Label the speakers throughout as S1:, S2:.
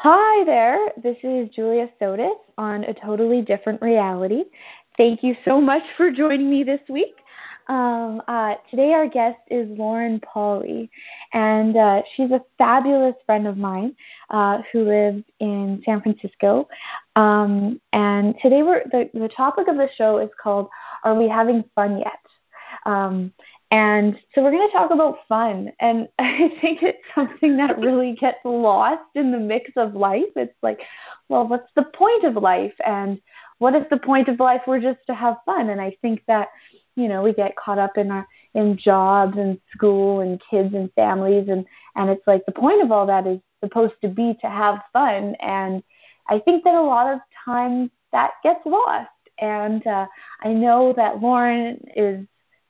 S1: Hi there. This is Julia Sotis on A Totally Different Reality. Thank you so much for joining me this week. Um, uh, today, our guest is Lauren Pauly, and uh, she's a fabulous friend of mine uh, who lives in San Francisco. Um, and today, we're, the, the topic of the show is called Are We Having Fun Yet? Um, and so we're going to talk about fun. And I think it's something that really gets lost in the mix of life. It's like, well, what's the point of life? And what if the point of life were just to have fun? And I think that, you know, we get caught up in our in jobs and school and kids and families and and it's like the point of all that is supposed to be to have fun and I think that a lot of times that gets lost. And uh, I know that Lauren is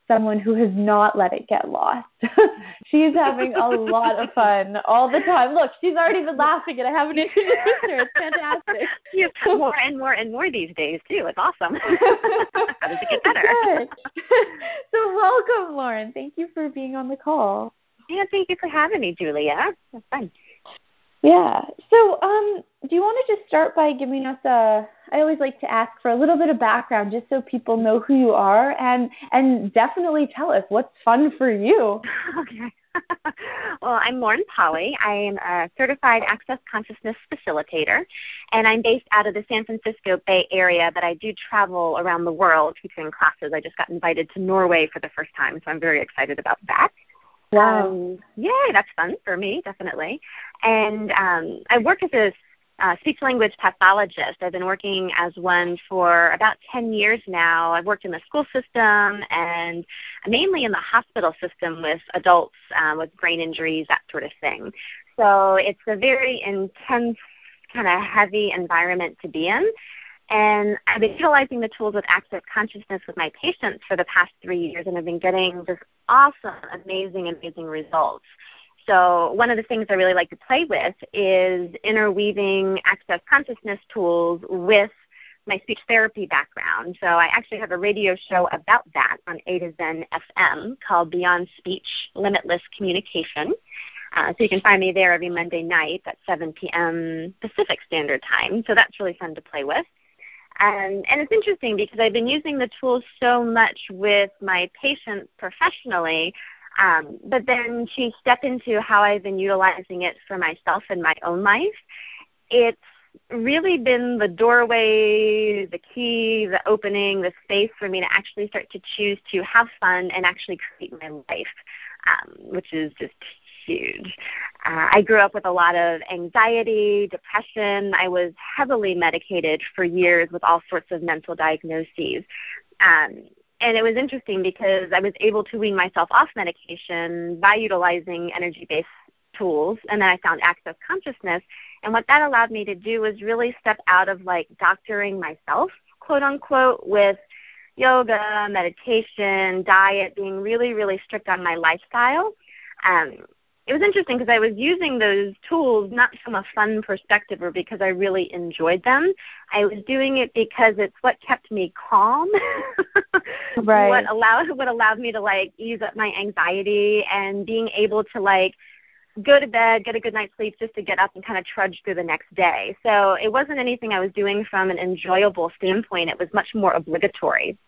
S1: someone who has not let it get lost. she's having a lot of fun all the time. Look, she's already been laughing, and I haven't introduced her. It's fantastic.
S2: Yes, more and more and more these days too. It's awesome. How does it get better?
S1: Good. So welcome, Lauren. Thank you for being on the call.
S2: Yeah, thank you for having me, Julia. That's fun.
S1: Yeah. So, um, do you want to just start by giving us a? I always like to ask for a little bit of background, just so people know who you are, and and definitely tell us what's fun for you.
S2: Okay. well, I'm Lauren Polly. I am a certified access consciousness facilitator, and I'm based out of the San Francisco Bay Area, but I do travel around the world teaching classes. I just got invited to Norway for the first time, so I'm very excited about that.
S1: Wow.
S2: Um, yay, that's fun for me, definitely. And um, I work as a uh, speech language pathologist. I've been working as one for about 10 years now. I've worked in the school system and mainly in the hospital system with adults uh, with brain injuries, that sort of thing. So it's a very intense, kind of heavy environment to be in. And I've been utilizing the tools of access consciousness with my patients for the past three years, and I've been getting just awesome, amazing, amazing results. So one of the things I really like to play with is interweaving access consciousness tools with my speech therapy background. So I actually have a radio show about that on A to Zen FM called Beyond Speech Limitless Communication. Uh, so you can find me there every Monday night at 7 p.m. Pacific Standard Time. So that's really fun to play with. Um, and it's interesting because I've been using the tools so much with my patients professionally, um, but then to step into how I've been utilizing it for myself in my own life, it's really been the doorway, the key, the opening, the space for me to actually start to choose to have fun and actually create my life, um, which is just huge. Uh, I grew up with a lot of anxiety, depression. I was heavily medicated for years with all sorts of mental diagnoses. Um, and it was interesting because I was able to wean myself off medication by utilizing energy based tools. And then I found access consciousness. And what that allowed me to do was really step out of like doctoring myself, quote unquote, with yoga, meditation, diet, being really, really strict on my lifestyle. Um, it was interesting because I was using those tools not from a fun perspective or because I really enjoyed them. I was doing it because it's what kept me calm.
S1: right.
S2: What allowed what allowed me to like ease up my anxiety and being able to like go to bed, get a good night's sleep just to get up and kind of trudge through the next day. So it wasn't anything I was doing from an enjoyable standpoint. It was much more obligatory.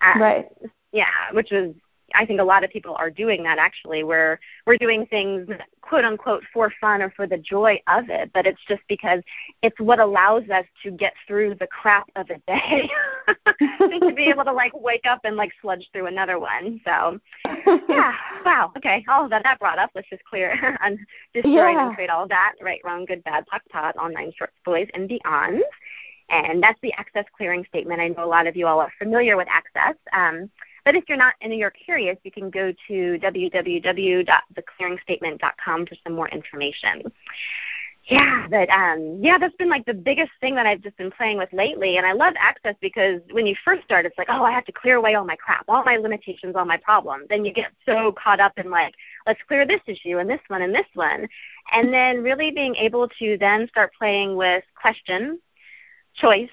S1: Um, right.
S2: Yeah, which was I think a lot of people are doing that actually, where we're doing things quote unquote for fun or for the joy of it, but it's just because it's what allows us to get through the crap of a day to be able to like wake up and like sludge through another one. So yeah, wow, okay, all of that that brought up. Let's just clear and destroy
S1: yeah.
S2: and create all that. Right, wrong, good, bad, POC, POD, online short boys and beyond. And that's the access clearing statement. I know a lot of you all are familiar with access. Um, but if you're not and you're curious, you can go to www.theclearingstatement.com for some more information. Yeah, but um, yeah, that's been like the biggest thing that I've just been playing with lately. And I love Access because when you first start, it's like, oh, I have to clear away all my crap, all my limitations, all my problems. Then you get so caught up in like, let's clear this issue and this one and this one, and then really being able to then start playing with question, choice,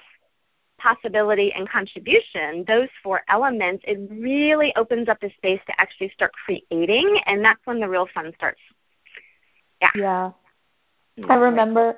S2: possibility and contribution, those four elements, it really opens up the space to actually start creating, and that's when the real fun starts. Yeah.
S1: Yeah. I remember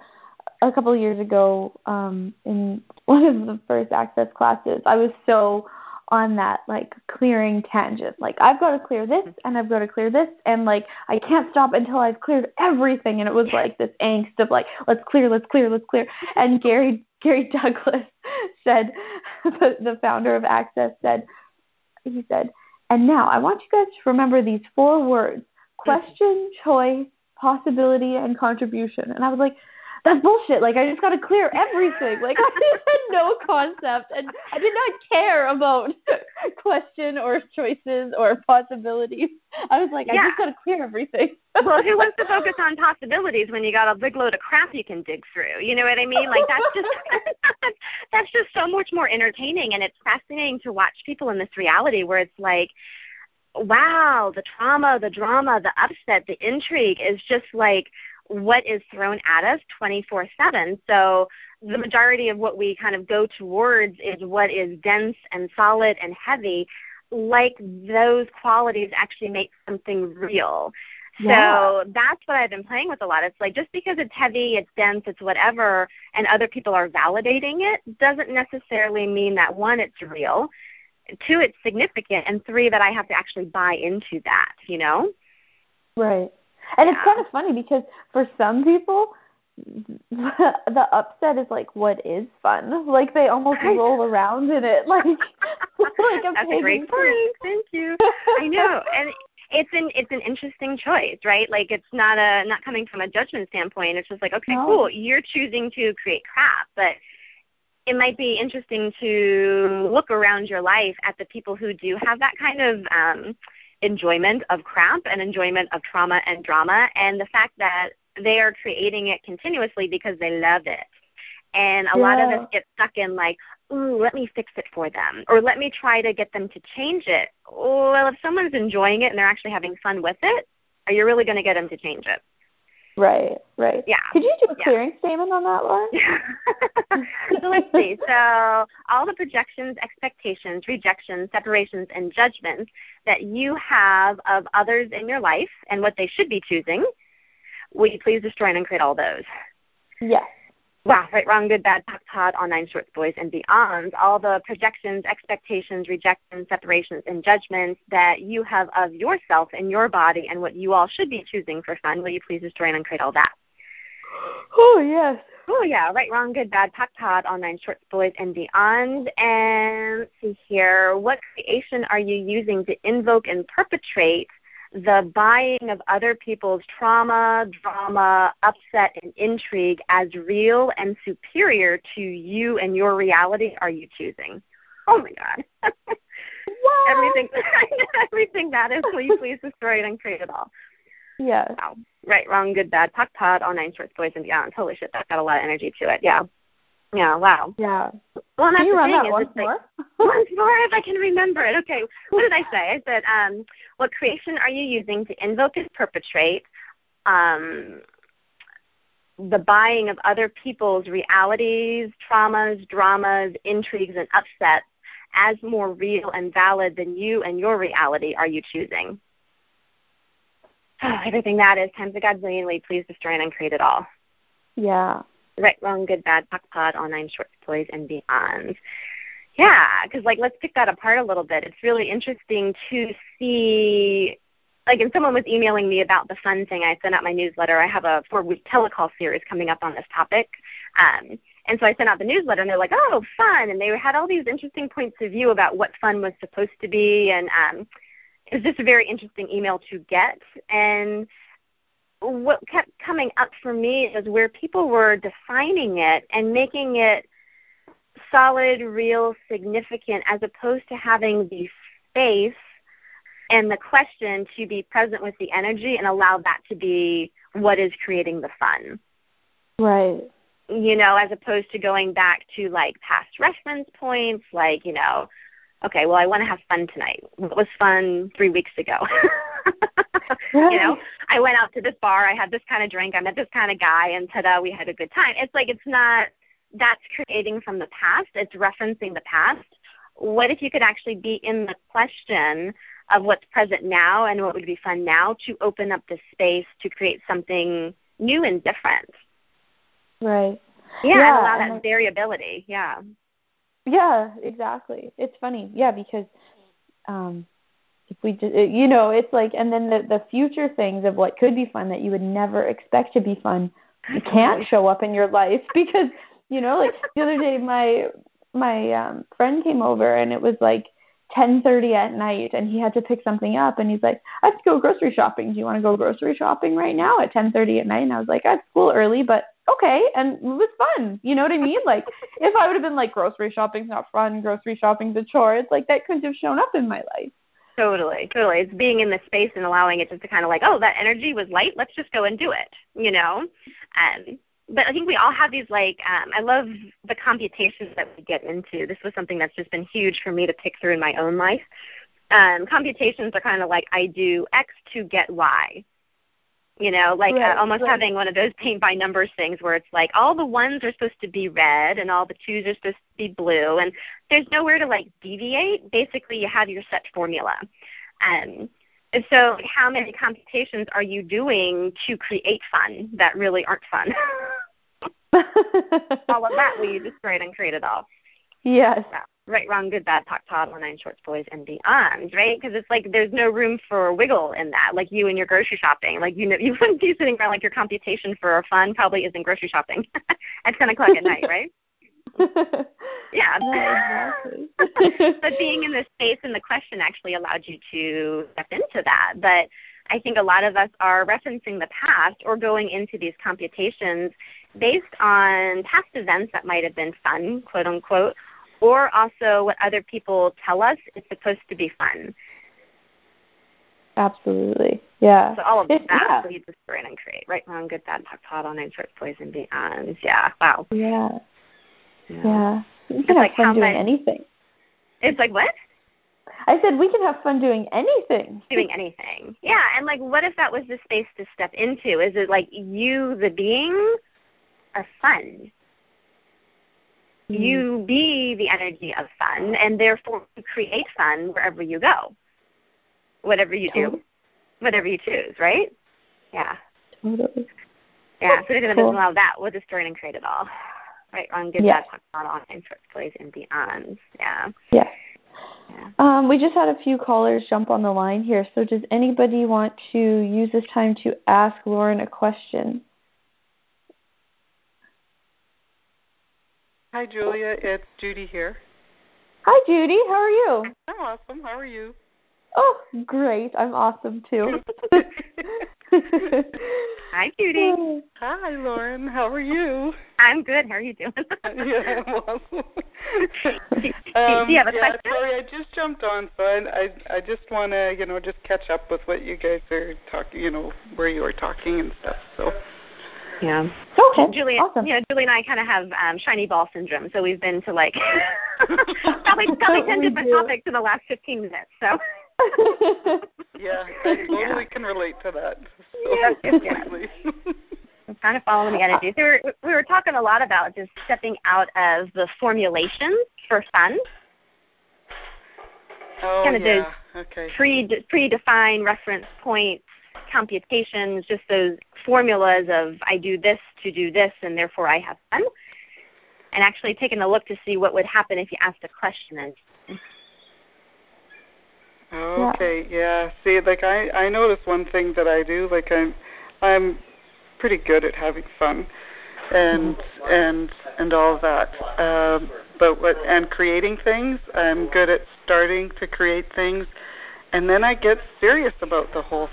S1: a couple of years ago um, in one of the first access classes, I was so on that like clearing tangent. Like I've got to clear this and I've got to clear this and like I can't stop until I've cleared everything and it was like this angst of like let's clear, let's clear, let's clear. And Gary Gary Douglas said the, the founder of Access said he said, "And now I want you guys to remember these four words: question, choice, possibility and contribution." And I was like, that's bullshit. Like I just got to clear everything. Like I had no concept, and I did not care about question or choices or possibilities. I was like, yeah. I just got to clear everything.
S2: well, who wants to focus on possibilities when you got a big load of crap you can dig through? You know what I mean? Like that's just that's just so much more entertaining, and it's fascinating to watch people in this reality where it's like wow, the trauma, the drama, the upset, the intrigue is just like what is thrown at us 24 7. So the majority of what we kind of go towards is what is dense and solid and heavy, like those qualities actually make something real. Yeah. So that's what I've been playing with a lot. It's like just because it's heavy, it's dense, it's whatever, and other people are validating it, doesn't necessarily mean that one, it's real, two, it's significant, and three, that I have to actually buy into that, you know?
S1: Right. And it's kind of funny because for some people, the upset is like what is fun. Like they almost roll around in it, like like
S2: a That's a great point. Thank you. I know, and it's an it's an interesting choice, right? Like it's not a not coming from a judgment standpoint. It's just like okay, no. cool, you're choosing to create crap, but it might be interesting to look around your life at the people who do have that kind of um enjoyment of crap and enjoyment of trauma and drama and the fact that they are creating it continuously because they love it. And a yeah. lot of us get stuck in like, ooh, let me fix it for them, or let me try to get them to change it. Well, if someone's enjoying it and they're actually having fun with it, are you really going to get them to change it?
S1: Right, right.
S2: Yeah.
S1: Could you do a clearing yeah. statement on that, Lauren?
S2: so let's see. So all the projections, expectations, rejections, separations, and judgments that you have of others in your life and what they should be choosing, will you please destroy and uncreate all those?
S1: Yes
S2: wow, right, wrong, good, bad, POC, POD, all nine shorts, boys, and beyond, all the projections, expectations, rejections, separations, and judgments that you have of yourself and your body and what you all should be choosing for fun, will you please destroy and uncreate all that?
S1: Oh, yes.
S2: Oh, yeah, right, wrong, good, bad, POC, POD, all nine shorts, boys, and beyond. And see here, what creation are you using to invoke and perpetrate the buying of other people's trauma, drama, upset, and intrigue as real and superior to you and your reality are you choosing? Oh my God. everything, everything that is, will you please destroy it and create it all?
S1: Yes.
S2: Wow. Right, wrong, good, bad, POC, POD, all nine shorts, boys, and beyond. Holy shit, that's got a lot of energy to it. Yeah. Yeah, wow.
S1: Yeah.
S2: Well,
S1: that's can you
S2: the
S1: run
S2: thing
S1: that once more?
S2: Like, once more, if I can remember it. Okay, what did I say? I said, um, what creation are you using to invoke and perpetrate um, the buying of other people's realities, traumas, dramas, intrigues, and upsets as more real and valid than you and your reality are you choosing? Oh, everything that is times a godzillion, we please destroy and uncreate it all.
S1: Yeah
S2: right, wrong, good, bad, POC, POD, all nine short stories and beyond. Yeah, because like let's pick that apart a little bit. It's really interesting to see. Like, if someone was emailing me about the fun thing, I sent out my newsletter. I have a four-week telecall series coming up on this topic. Um, and so I sent out the newsletter, and they're like, "Oh, fun!" And they had all these interesting points of view about what fun was supposed to be, and um, it was just a very interesting email to get. And what kept coming up for me is where people were defining it and making it solid, real, significant, as opposed to having the space and the question to be present with the energy and allow that to be what is creating the fun.
S1: Right.
S2: You know, as opposed to going back to like past reference points, like, you know, okay, well, I want to have fun tonight. What was fun three weeks ago? you know, I went out to this bar, I had this kind of drink, I met this kind of guy, and ta-da, we had a good time. It's like it's not that's creating from the past, it's referencing the past. What if you could actually be in the question of what's present now and what would be fun now to open up the space to create something new and different?
S1: Right.
S2: Yeah, yeah allow that variability. Yeah.
S1: Yeah, exactly. It's funny. Yeah, because um if we just you know, it's like and then the the future things of what could be fun that you would never expect to be fun can't show up in your life because you know, like the other day my my um friend came over and it was like 10:30 at night and he had to pick something up and he's like, "I have to go grocery shopping. Do you want to go grocery shopping right now at 10:30 at night?" And I was like, "I have school early, but okay." And it was fun. You know what I mean? Like if I would have been like grocery shopping's not fun, grocery shopping's a chore, it's like that couldn't have shown up in my life.
S2: Totally, totally. It's being in the space and allowing it just to kind of like, oh, that energy was light. Let's just go and do it. You know, um, but I think we all have these like um, I love the computations that we get into. This was something that's just been huge for me to pick through in my own life. Um, computations are kind of like I do X to get Y. You know, like uh, right, uh, almost right. having one of those paint by numbers things where it's like all the ones are supposed to be red and all the twos are supposed to be blue, and there's nowhere to like deviate. Basically, you have your set formula. Um, and so, how many computations are you doing to create fun that really aren't fun? all of that we destroyed and created all.
S1: Yes.
S2: Right, wrong, good, bad, POC, toddle, nine shorts, boys, and beyond, right? Because it's like there's no room for wiggle in that. Like you and your grocery shopping, like you know, you wouldn't be sitting around like your computation for fun probably isn't grocery shopping at ten o'clock at night, right? yeah.
S1: Exactly.
S2: but being in this space and the question actually allowed you to step into that. But I think a lot of us are referencing the past or going into these computations based on past events that might have been fun, quote unquote, or also what other people tell us is supposed to be fun.
S1: Absolutely. Yeah.
S2: So all of that yeah. leads us to and create. Right, wrong, good, bad, POC, POD, all nine shorts, boys, and beyond. Yeah. Wow.
S1: Yeah. Yeah. yeah. You can it's have like fun doing much, anything.
S2: It's like what?
S1: I said we can have fun doing anything.
S2: Doing anything. Yeah, and like what if that was the space to step into? Is it like you the being are fun? You be the energy of fun and therefore you create fun wherever you go. Whatever you do. Whatever you choose, right? Yeah.
S1: Totally.
S2: Yeah, so it doesn't cool. allow that. We'll destroy and create it all. Right, on good, yeah. bad, on, on, and plays and beyond. Yeah.
S1: Yeah. Um, we just had a few callers jump on the line here. So, does anybody want to use this time to ask Lauren a question?
S3: Hi, Julia. It's Judy here.
S1: Hi, Judy. How are you?
S3: I'm awesome. How are you?
S1: Oh, great. I'm awesome too.
S2: Hi, Judy.
S3: Hi, Lauren. How are you?
S2: I'm good. How are you doing?
S3: yeah, I'm awesome.
S2: um, Do you have a
S3: yeah,
S2: question?
S3: Sorry, I just jumped on, so I I, I just want to you know just catch up with what you guys are talking, you know, where you were talking and stuff. So.
S2: Yeah.
S1: Okay.
S2: Julie,
S1: awesome.
S2: you know, Julie and I kind of have um, shiny ball syndrome, so we've been to like probably probably ten different do. topics in the last fifteen minutes. So.
S3: yeah, I totally yeah. can relate to that. So yes, completely.
S2: I'm kind of following the energy. So we were, we were talking a lot about just stepping out of the formulations for fun.
S3: Oh,
S2: kind of
S3: yeah.
S2: those
S3: okay.
S2: pre predefined reference points, computations, just those formulas of I do this to do this, and therefore I have fun. And actually taking a look to see what would happen if you asked a question
S3: Okay, yeah. See, like I I notice one thing that I do, like I'm I'm pretty good at having fun and mm-hmm. and and all of that. Um but what and creating things, I'm good at starting to create things and then I get serious about the whole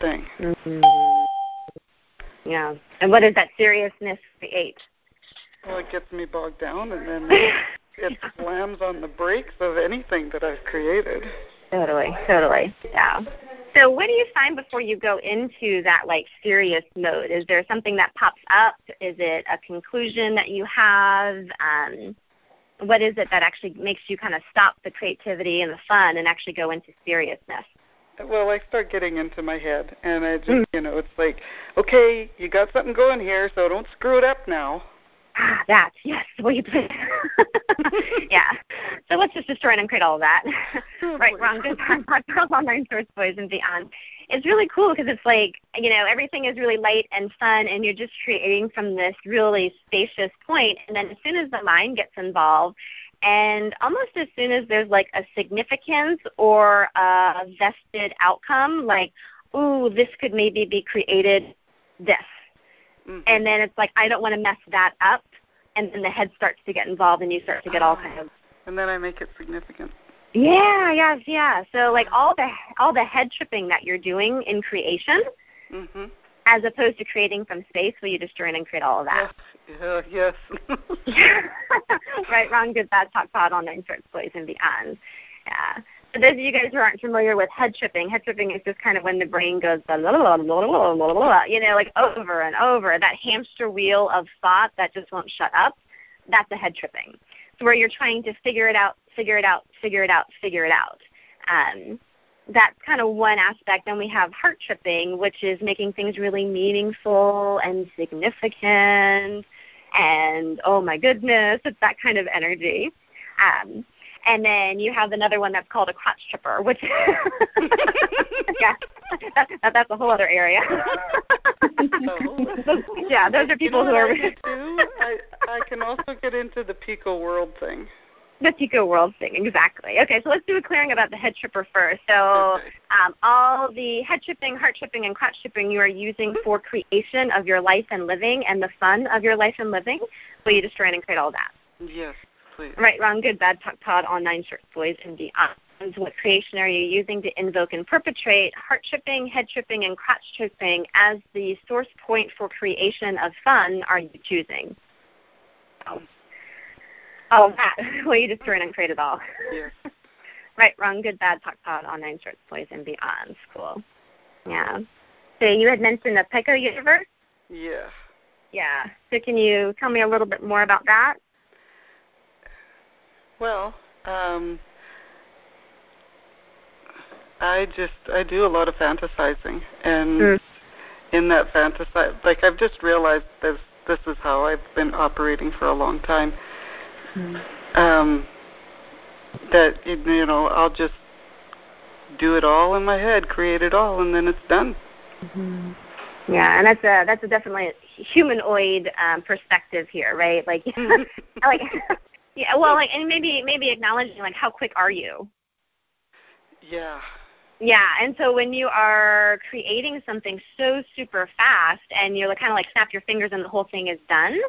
S3: thing.
S2: Mm-hmm. Yeah. And what does that seriousness The create?
S3: Well, it gets me bogged down and then it slams on the brakes of anything that I've created.
S2: Totally, totally. Yeah. So what do you find before you go into that like serious mode? Is there something that pops up? Is it a conclusion that you have? Um, what is it that actually makes you kind of stop the creativity and the fun and actually go into seriousness?
S3: Well, I start getting into my head, and I just, mm. you know, it's like, okay, you got something going here, so don't screw it up now.
S2: Ah, that's yes, way you yeah. So let's just destroy and create all of that. right, wrong, good, bad, podcast, online source, boys, and beyond. It's really cool because it's like, you know, everything is really light and fun, and you're just creating from this really spacious point. And then as soon as the mind gets involved, and almost as soon as there's like a significance or a vested outcome, like, ooh, this could maybe be created this. Mm-hmm. And then it's like, I don't want to mess that up. And then the head starts to get involved and you start to get all kind of.
S3: And then I make it significant.
S2: Yeah, yes, yeah. So like all the all the head tripping that you're doing in creation, mm-hmm. As opposed to creating from space, where you destroy and create all of that.
S3: Yeah, yes.
S2: right, wrong, good, bad, POC, pod, all nine sorts, boys and beyond. Yeah. For those of you guys who aren't familiar with head tripping, head tripping is just kind of when the brain goes, blah, blah, blah, you know, like over and over. That hamster wheel of thought that just won't shut up, that's a head tripping. So where you're trying to figure it out, figure it out, figure it out, figure it out. Um, that's kind of one aspect. Then we have heart tripping, which is making things really meaningful and significant and oh my goodness, it's that kind of energy. Um, and then you have another one that's called a crotch tripper, which yeah, that, that, that's a whole other area. yeah, those are people
S3: you
S2: know
S3: who are. I, I can also get into the Pico world thing
S2: the Pico World thing, exactly. Okay, so let's do a clearing about the head tripper first. So um, all the head tripping, heart tripping, and crotch tripping you are using for creation of your life and living and the fun of your life and living. Will you destroy and create all that?
S3: Yes, please.
S2: Right, wrong, good, bad, POC, pod, all nine shorts, boys, and beyond. What creation are you using to invoke and perpetrate heart tripping, head tripping, and crotch tripping as the source point for creation of fun are you choosing? Oh. Oh, that. well, you just turn and create it all.
S3: Yes.
S2: right, wrong, good, bad, POC pod, all nine shorts, boys, and beyond. Cool. Yeah. So you had mentioned the Pico universe?
S3: Yeah.
S2: Yeah. So can you tell me a little bit more about that?
S3: Well, um, I just I do a lot of fantasizing, and mm. in that fantasize, like I've just realized this this is how I've been operating for a long time Mm-hmm. Um, that you know I'll just do it all in my head, create it all, and then it's done.
S2: Mm-hmm. Yeah, and that's a that's a definitely a humanoid um, perspective here, right? Like, like, yeah, well, like, and maybe maybe acknowledging like how quick are you?
S3: Yeah.
S2: Yeah, and so when you are creating something so super fast and you're kind of like snap your fingers and the whole thing is done,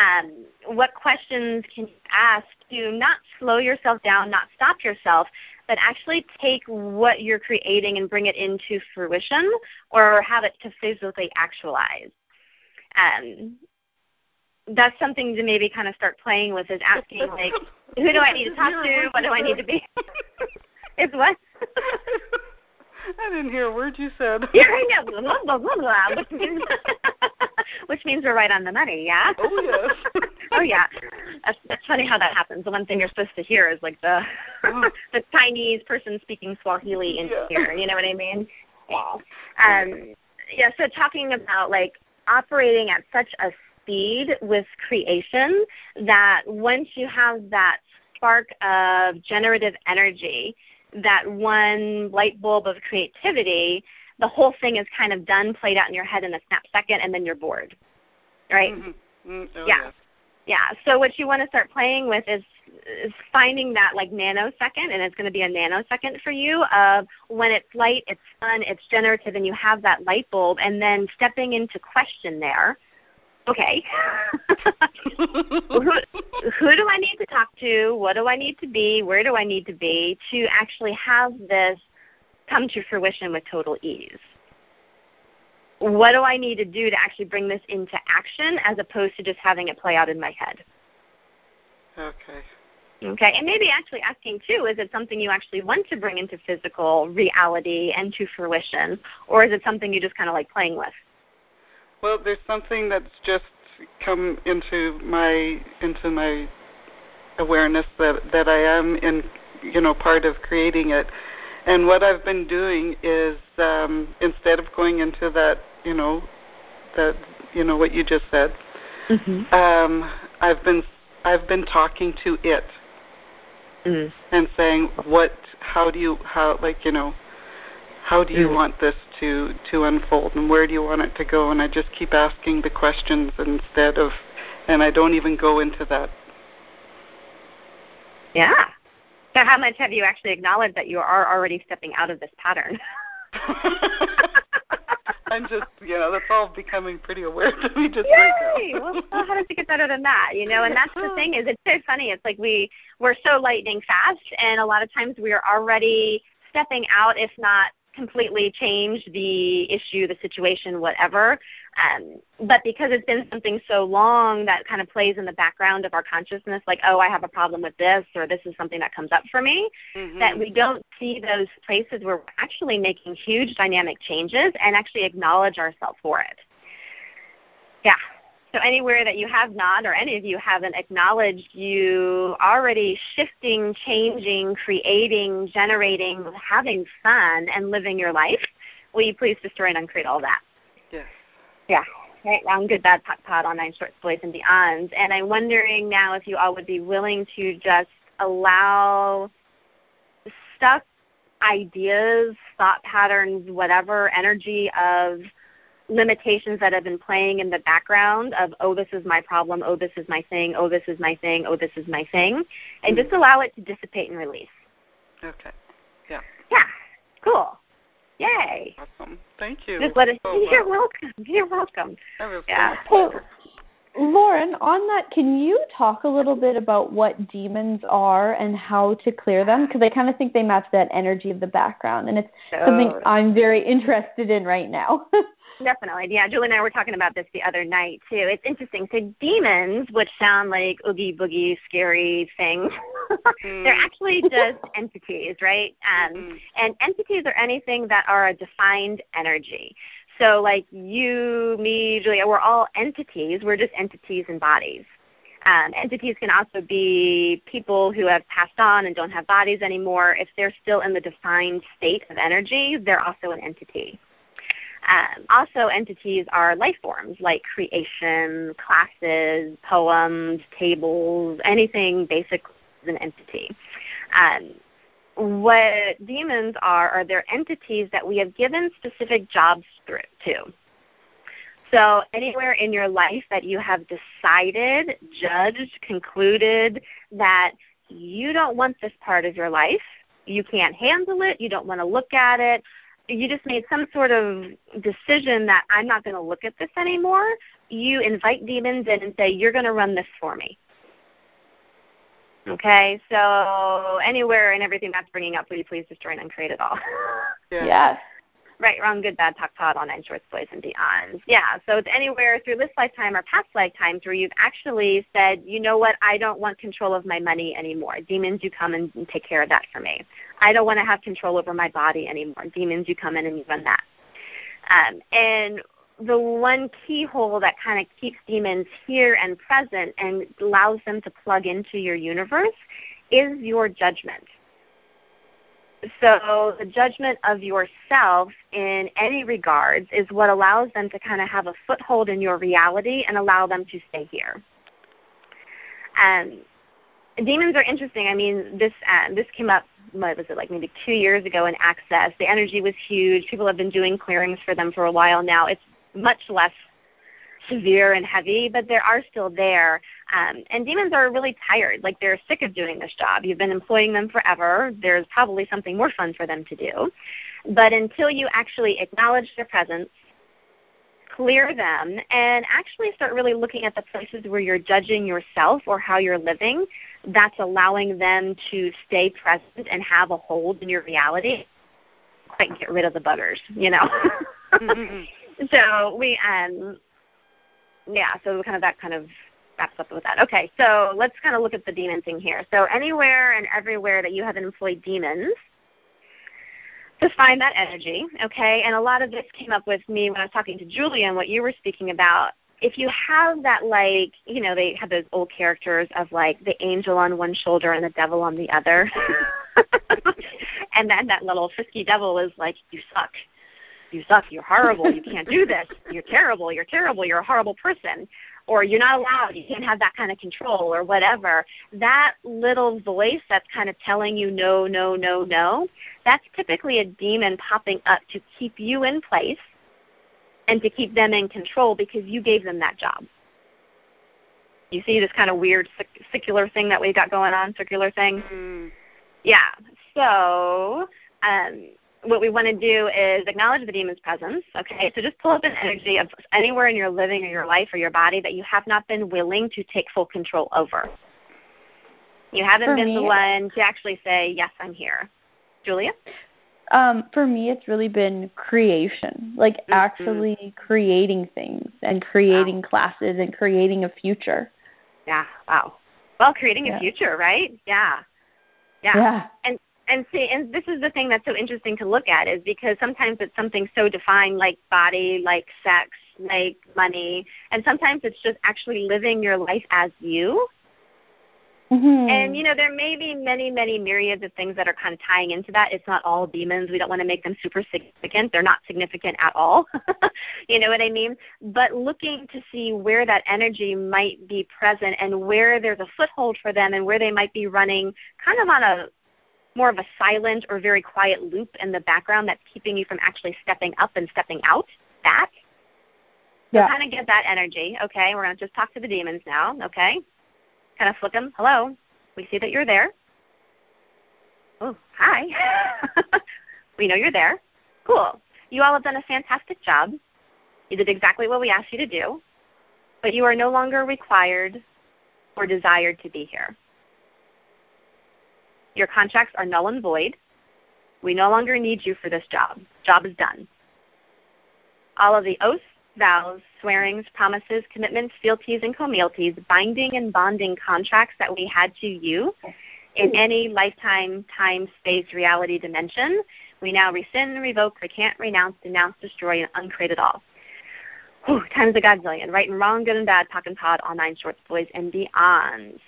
S2: um, what questions can you ask to not slow yourself down, not stop yourself, but actually take what you're creating and bring it into fruition or have it to physically actualize? Um, that's something to maybe kind of start playing with is asking like, who do I need to talk to? What do I need to be? it's what?
S3: I didn't hear a word you said.
S2: Yeah, I know. Blah, blah, blah, blah, which means which means we're right on the money, yeah?
S3: Oh yes.
S2: oh yeah. That's that's funny how that happens. The one thing you're supposed to hear is like the oh. the Chinese person speaking Swahili in yeah. here. You know what I mean? Yeah. Um yeah, so talking about like operating at such a speed with creation that once you have that spark of generative energy that one light bulb of creativity, the whole thing is kind of done, played out in your head in a snap second, and then you're bored. Right?
S3: Mm-hmm. Mm-hmm. Oh,
S2: yeah. Yeah. So what you want to start playing with is is finding that like nanosecond, and it's going to be a nanosecond for you of when it's light, it's fun, it's generative, and you have that light bulb, and then stepping into question there okay, who, who do I need to talk to? What do I need to be? Where do I need to be to actually have this come to fruition with total ease? What do I need to do to actually bring this into action as opposed to just having it play out in my head?
S3: Okay.
S2: Okay, and maybe actually asking too, is it something you actually want to bring into physical reality and to fruition, or is it something you just kind of like playing with?
S3: Well, there's something that's just come into my into my awareness that that I am in you know part of creating it. And what I've been doing is um, instead of going into that you know that you know what you just said, mm-hmm. um, I've been I've been talking to it
S2: mm.
S3: and saying, "What? How do you? How like you know? How do you want this to to unfold, and where do you want it to go?" And I just keep asking the questions instead of, and I don't even go into that.
S2: Yeah. So how much have you actually acknowledged that you are already stepping out of this pattern?
S3: I'm just, you know, that's all becoming pretty aware to me just right
S2: Yay!
S3: now.
S2: well, well, how does it get better than that? You know, and that's the thing is it's so funny. It's like we we're so lightning fast, and a lot of times we are already stepping out, if not completely change the issue, the situation, whatever. Um, but because it's been something so long that kind of plays in the background of our consciousness, like, oh, I have a problem with this, or this is something that comes up for me,
S3: Mhm.
S2: that we don't see those places where we're actually making huge dynamic changes and actually acknowledge ourselves for it. Yeah. So anywhere that you have not, or any of you haven't acknowledged you already shifting, changing, creating, generating, having fun, and living your life, will you please destroy and uncreate all that?
S3: Yes.
S2: Yeah. Right, wrong, good, bad, pot, pot, all nine shorts, boys, and beyonds. And I'm wondering now if you all would be willing to just allow stuck ideas, thought patterns, whatever energy of limitations that have been playing in the background of, oh, this is my problem, oh, this is my thing, oh, this is my thing, oh, this is my thing, and just hmm. allow it to dissipate and release.
S3: Okay.
S2: Yeah. Yeah. Cool. Yay.
S3: Awesome. Thank you.
S2: Just let it.
S3: so
S2: You're
S3: much.
S2: welcome. You're welcome. Yeah.
S3: so
S1: Hey, Lauren, on that, can you talk a little bit about what demons are and how to clear them? Because I kind of think they match that energy of the background, and it's something I'm very interested in right now.
S2: Definitely. Yeah, Julie and I were talking about this the other night too. It's interesting. So demons, which sound like oogie boogie scary things, they're actually just entities, right? Um,
S3: Mhm.
S2: And entities are anything that are a defined energy. So like you, me, Julia, we're all entities. We're just entities and bodies. Um, entities can also be people who have passed on and don't have bodies anymore. If they're still in the defined state of energy, they're also an entity. Um, also, entities are life forms like creation, classes, poems, tables, anything basic is an entity. Um, what demons are are they're entities that we have given specific jobs through, to. So anywhere in your life that you have decided, judged, concluded that you don't want this part of your life, you can't handle it, you don't want to look at it, you just made some sort of decision that I'm not going to look at this anymore, you invite demons in and say, You're going to run this for me. Okay, so anywhere and everything that's bringing up, will you please destroy and uncreate it all?
S3: Yeah.
S1: yes.
S2: Right, wrong, good, bad, POC, pod, all nine shorts, boys, and beyond. Yeah, so it's anywhere through this lifetime or past lifetimes where you've actually said, you know what, I don't want control of my money anymore. Demons, you come and and take care of that for me. I don't want to have control over my body anymore. Demons, you come in and you run that. Um, and the one keyhole that kind of keeps demons here and present and allows them to plug into your universe is your judgment. So the judgment of yourself in any regards is what allows them to kind of have a foothold in your reality and allow them to stay here. Um, demons are interesting. I mean, this um, this came up. What was it like? Maybe two years ago in Access. The energy was huge. People have been doing clearings for them for a while now. It's much less severe and heavy, but they are still there. Um, and demons are really tired. Like they're sick of doing this job. You've been employing them forever. There's probably something more fun for them to do. But until you actually acknowledge their presence, clear them, and actually start really looking at the places where you're judging yourself or how you're living, that's allowing them to stay present and have a hold in your reality. Quite get rid of the buggers, you know.
S3: Mhm.
S2: so we um yeah, so kind of that kind of wraps up with that. Okay, so let's kind of look at the demon thing here. So anywhere and everywhere that you have employed demons, to find that energy, okay? And a lot of this came up with me when I was talking to Julia and what you were speaking about. If you have that, like, you know, they have those old characters of like the angel on one shoulder and the devil on the other. and then that little frisky devil is like, you suck you suck, you're horrible, you can't do this, you're terrible, you're terrible, you're a horrible person. or you're not allowed, you can't have that kind of control, or whatever, that little voice that's kind of telling you no, no, no, no, that's typically a demon popping up to keep you in place and to keep them in control because you gave them that job. You see this kind of weird circular thing that we've got going on, circular thing?
S3: Mm.
S2: Yeah. So, um, what we want to do is acknowledge the demon's presence. Okay, so just pull up an energy of anywhere in your living or your life or your body that you have not been willing to take full control over. You haven't
S1: For
S2: been
S1: me-
S2: the one to actually say, "Yes, I'm here." Julia.
S1: Um, for me, it's really been creation, like
S2: Mhm.
S1: actually creating things and creating classes and creating a future.
S2: Yeah. Wow. Well, creating
S1: Yeah.
S2: a future, right? Yeah. Yeah.
S1: Yeah.
S2: And and see, and this is the thing that's so interesting to look at is because sometimes it's something so defined like body, like sex, like money, and sometimes it's just actually living your life as you.
S1: Mhm.
S2: And you know, there may be many, many myriads of things that are kind of tying into that. It's not all demons. We don't want to make them super significant. They're not significant at all. you know what I mean? But looking to see where that energy might be present and where there's a foothold for them and where they might be running kind of on a more of a silent or very quiet loop in the background that's keeping you from actually stepping up and stepping out. That. So
S1: yeah.
S2: kind of get that energy. Okay, we're going to just talk to the demons now. Okay, kind of flick them. Hello, we see that you're there. Oh, hi. we know you're there. Cool. You all have done a fantastic job. You did exactly what we asked you to do, but you are no longer required or desired to be here. Your contracts are null and void. We no longer need you for this job. Job is done. All of the oaths, vows, swearings, promises, commitments, fealties, and comealties, binding and bonding contracts that we had to you in any lifetime, time, space, reality, dimension, we now rescind, revoke, recant, renounce, denounce, destroy, and uncreate it all. Whew, times a godzillion. Right and wrong, good and bad, POC and pod, all nine shorts, boys, and beyonds.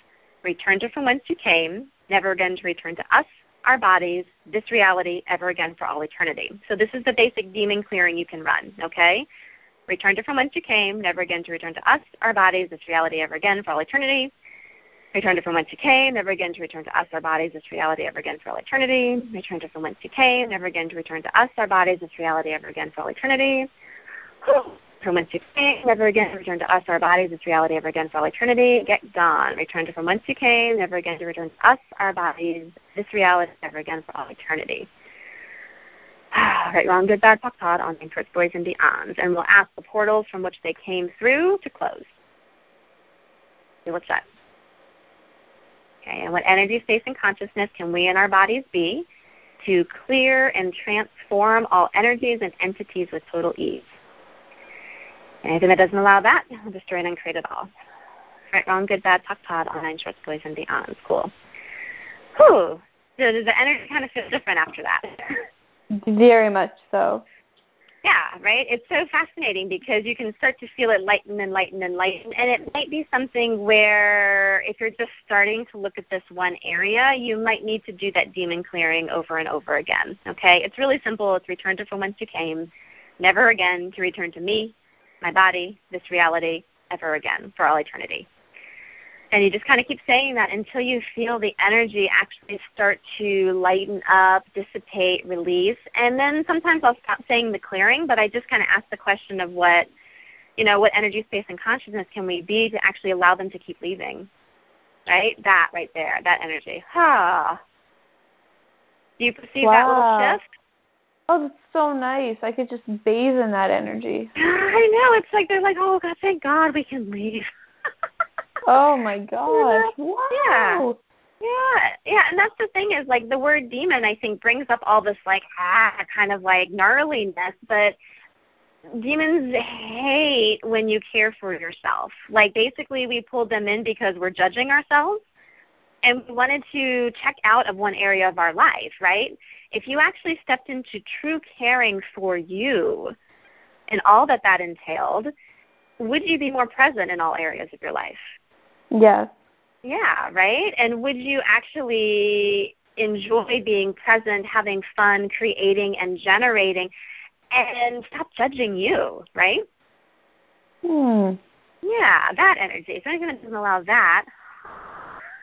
S2: Return to from whence you came, never again to return to us, our bodies, this reality, ever again for all eternity. So this is the basic demon clearing you can run, okay? Return to from whence you came, never again to return to us, our bodies, this reality, ever again for all eternity. Return to from whence you came, never again to return to us, our bodies, this reality, ever again for all eternity. Return to from whence you came, never again to return to us, our bodies, this reality, ever again for all eternity. From whence you came, never again to return to us, our bodies, this reality, ever again for all eternity. Get gone. Return to from whence you came, never again to return to us, our bodies, this reality, ever again for all eternity. right, wrong, good, bad, POC, pod, on towards boys and beyonds. And we'll ask the portals from which they came through to close. See what's that? Okay, and what energy, space, and consciousness can we in our bodies be to clear and transform all energies and entities with total ease? Anything that doesn't allow that, we'll destroy and uncreate it all. Right, wrong, good, bad, POC, pod, all nine shorts, boys, and beyonds. Cool. Whew. So does the energy kind of feel different after that?
S1: Very much so.
S2: Yeah, right? It's so fascinating because you can start to feel it lighten and lighten and lighten. And it might be something where if you're just starting to look at this one area, you might need to do that demon clearing over and over again. Okay? It's really simple. It's return to from whence you came, never again to return to me, my body, this reality, ever again for all eternity. And you just kind of keep saying that until you feel the energy actually start to lighten up, dissipate, release. And then sometimes I'll stop saying the clearing, but I just kind of ask the question of what, you know, what energy, space, and consciousness can we be to actually allow them to keep leaving? Right? That right there, that energy. Ha. Do you perceive that little shift?
S1: Oh, that's so nice. I could just bathe in that energy.
S2: I know. It's like they're like, oh God, thank God we can leave.
S1: Oh my gosh. Wow.
S2: Yeah. Yeah, yeah, and that's the thing is like the word demon I think brings up all this like ah kind of like gnarliness, but demons hate when you care for yourself. Like basically we pulled them in because we're judging ourselves and we wanted to check out of one area of our life, right? If you actually stepped into true caring for you and all that that entailed, would you be more present in all areas of your life?
S1: Yes.
S2: Yeah, right? And would you actually enjoy being present, having fun, creating and generating and stop judging you, right?
S1: Hmm.
S2: Yeah, that energy. So anything that doesn't allow that,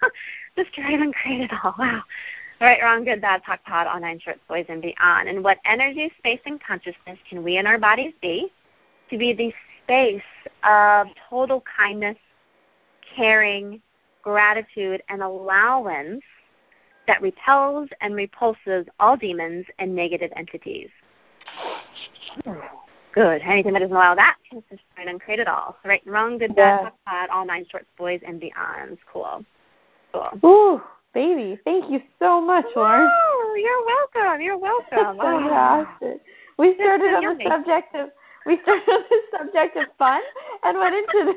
S2: and create it all. Wow. All right, wrong, good, bad, POC, pod, all nine shorts, boys, and beyond. And what energy, space, and consciousness can we in our bodies be to be the space of total kindness, caring, gratitude, and allowance that repels and repulses all demons and negative entities. Good. Anything that doesn't allow that can destroy and create it all. Right, wrong, good, bad, POC, pod, all nine shorts, boys, and beyond. Cool. Cool.
S1: Ooh, baby, thank you so much, Lauren.
S2: Oh, you're welcome. You're welcome.
S1: Fantastic. We started on the subject of we started on the subject of fun and went into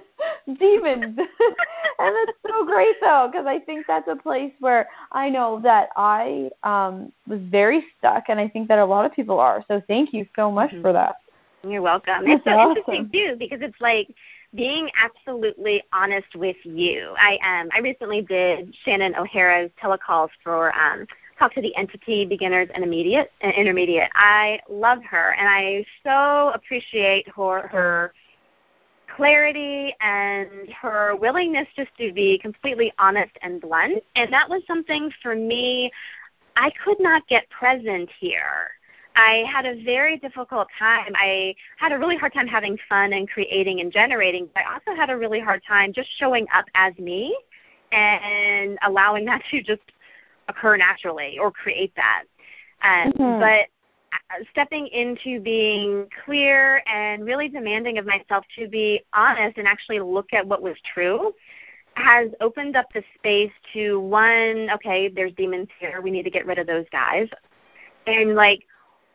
S1: the demons. and that's so great though, because I think that's a place where I know that I um was very stuck and I think that a lot of people are. So thank you so much mm-hmm. for that.
S2: You're welcome. That's it's so awesome. interesting too because it's like being absolutely honest with you. I um I recently did Shannon O'Hara's telecalls for um talk to the entity beginners and immediate and intermediate. I love her and I so appreciate her her clarity and her willingness just to be completely honest and blunt. And that was something for me I could not get present here. I had a very difficult time. I had a really hard time having fun and creating and generating, but I also had a really hard time just showing up as me and allowing that to just occur naturally or create that. Um, mm-hmm. But uh, stepping into being clear and really demanding of myself to be honest and actually look at what was true has opened up the space to one, okay, there's demons here, we need to get rid of those guys. And like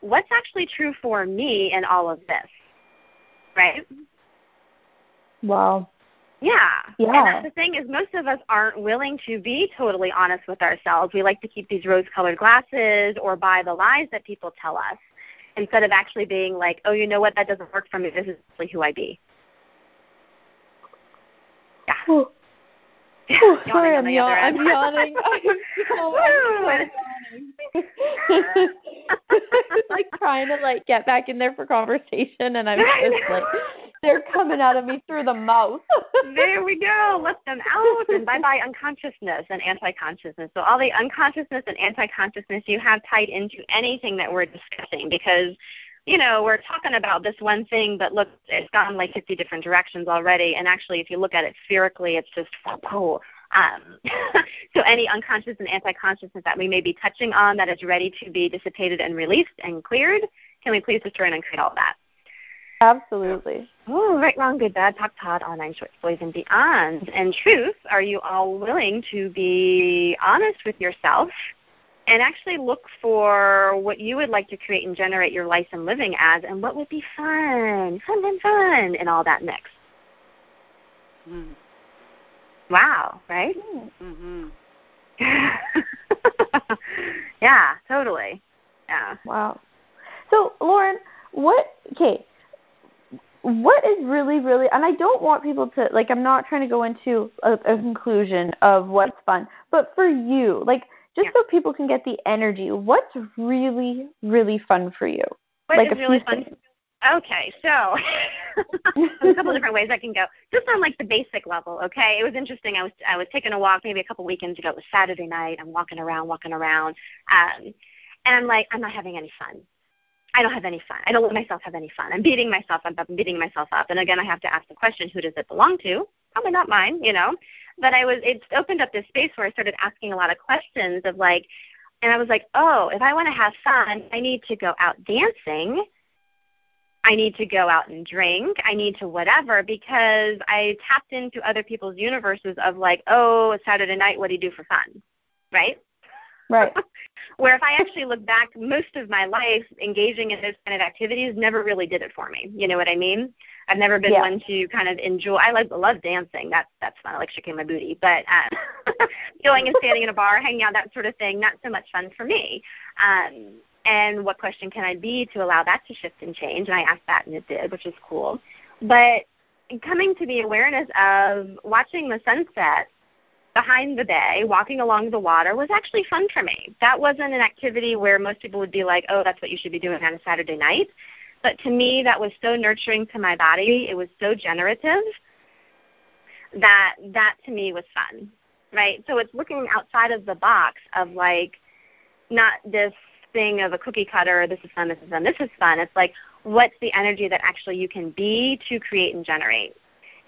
S2: what's actually true for me in all of this? Right?
S1: Wow.
S2: Yeah.
S1: Yeah.
S2: And that's the thing is most of us aren't willing to be totally honest with ourselves. We like to keep these rose colored glasses or buy the lies that people tell us instead of actually being like, Oh, you know what, that doesn't work for me. This is actually who I be. Yeah.
S1: Ooh. sorry, I'm, yaw- I'm yawning. I'm so, I'm like trying to like get back in there for conversation, and I'm just like they're coming out of me through the mouth.
S2: there we go. Let them out, and bye bye unconsciousness and anti-consciousness. So all the unconsciousness and anti-consciousness you have tied into anything that we're discussing, because you know, we're talking about this one thing, but look, it's gone like 50 different directions already. And actually, if you look at it spherically, it's just, oh, um, so any unconscious and anti-consciousness that we may be touching on that is ready to be dissipated and released and cleared, can we please destroy and uncreate all that?
S1: Absolutely.
S2: Oh, right, wrong, good, bad, POC, POD, all nine shorts, boys, and beyond. And truth, are you all willing to be honest with yourself and actually look for what you would like to create and generate your life and living as and what would be fun, fun, fun, fun, and all that mix? Mm. Wow, right?
S3: Mm-hmm.
S2: yeah, totally. Yeah.
S1: Wow. So, Lauren, what? Okay. What is really, really, and I don't want people to like. I'm not trying to go into a, a conclusion of what's fun, but for you, like, just yeah. so people can get the energy, what's really, really fun for you?
S2: What
S1: like
S2: is really fun? Okay, so a couple different ways I can go. Just on like the basic level, okay. It was interesting. I was I was taking a walk maybe a couple weekends ago. It was Saturday night. I'm walking around, walking around, um, and I'm like, I'm not having any fun. I don't have any fun. I don't let myself have any fun. I'm beating myself up. I'm beating myself up. And again, I have to ask the question, who does it belong to? Probably not mine, you know. But I was it opened up this space where I started asking a lot of questions of like, and I was like, oh, if I want to have fun, I need to go out dancing I need to go out and drink. I need to whatever because I tapped into other people's universes of like, oh, it's Saturday night. What do you do for fun? Right?
S1: Right.
S2: Where if I actually look back, most of my life engaging in those kind of activities never really did it for me. You know what I mean? I've never been yeah. one to kind of enjoy. I like love dancing. That's that's fun. I like shaking my booty, but uh, going and standing in a bar, hanging out, that sort of thing, not so much fun for me. Um, and what question can I be to allow that to shift and change? And I asked that and it did, which is cool. But coming to the awareness of watching the sunset behind the bay, walking along the water was actually fun for me. That wasn't an activity where most people would be like, oh, that's what you should be doing on a Saturday night. But to me, that was so nurturing to my body. It was so generative that that to me was fun, right? So it's looking outside of the box of like not this thing of a cookie cutter. This is fun. This is fun. This is fun. It's like what's the energy that actually you can be to create and generate.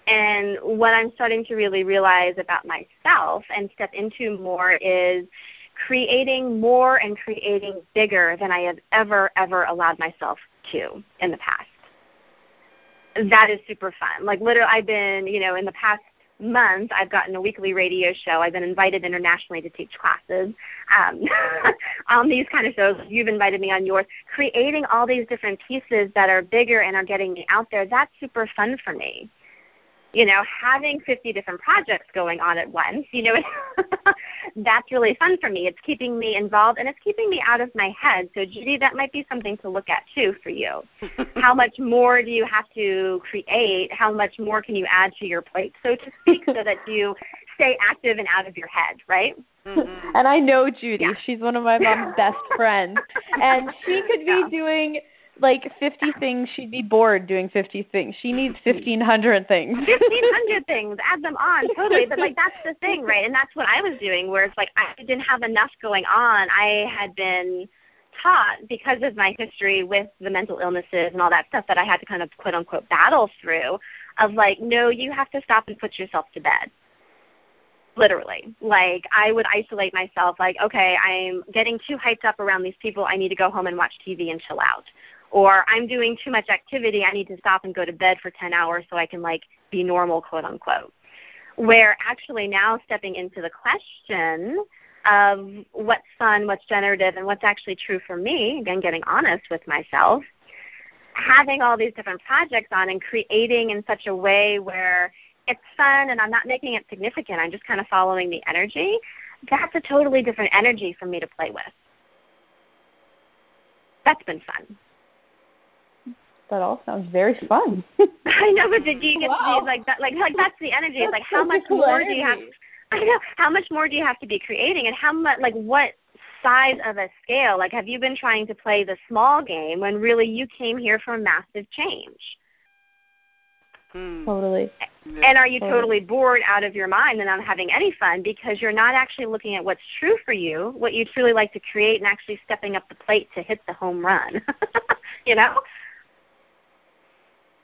S2: And what I'm starting to really realize about myself and step into more is creating more and creating bigger than I have ever, ever allowed myself to in the past. That is super fun. Like literally I've been, you know, in the past month I've gotten a weekly radio show. I've been invited internationally to teach classes um, on these kind of shows. You've invited me on yours. Creating all these different pieces that are bigger and are getting me out there, that's super fun for me you know, having 50 different projects going on at once, you know, that's really fun for me. It's keeping me involved and it's keeping me out of my head. So, Judy, that might be something to look at too for you. How much more do you have to create? How much more can you add to your plate, so to speak, so that you stay active and out of your head, right?
S1: Mm-hmm. And I know Judy. Yeah. She's one of my mom's best friends. And she could be yeah. doing like 50 things, she'd be bored doing 50 things. She needs 1,500 things.
S2: 1,500 things. Add them on, totally. But, like, that's the thing, right? And that's what I was doing, where it's like I didn't have enough going on. I had been taught because of my history with the mental illnesses and all that stuff that I had to kind of quote unquote battle through of like, no, you have to stop and put yourself to bed literally like i would isolate myself like okay i'm getting too hyped up around these people i need to go home and watch tv and chill out or I'm doing too much activity, I need to stop and go to bed for 10 hours so I can like be normal, quote unquote. Where actually now stepping into the question of what's fun, what's generative, and what's actually true for me, again, getting honest with myself, having all these different projects on and creating in such a way where it's fun and I'm not making it significant, I'm just kind of following the energy, that's a totally different energy for me to play with. That's been fun
S1: that all sounds very fun.
S2: I know, but did you get wow. to be like that? Like, like that's the energy. It's like how much more energy. do you have? I know. How much more do you have to be creating, and how much? Like, what size of a scale? Like, have you been trying to play the small game when really you came here for massive change?
S1: Hmm. Totally.
S2: And are you totally. totally bored out of your mind and not having any fun because you're not actually looking at what's true for you, what you truly like to create, and actually stepping up the plate to hit the home run? you know?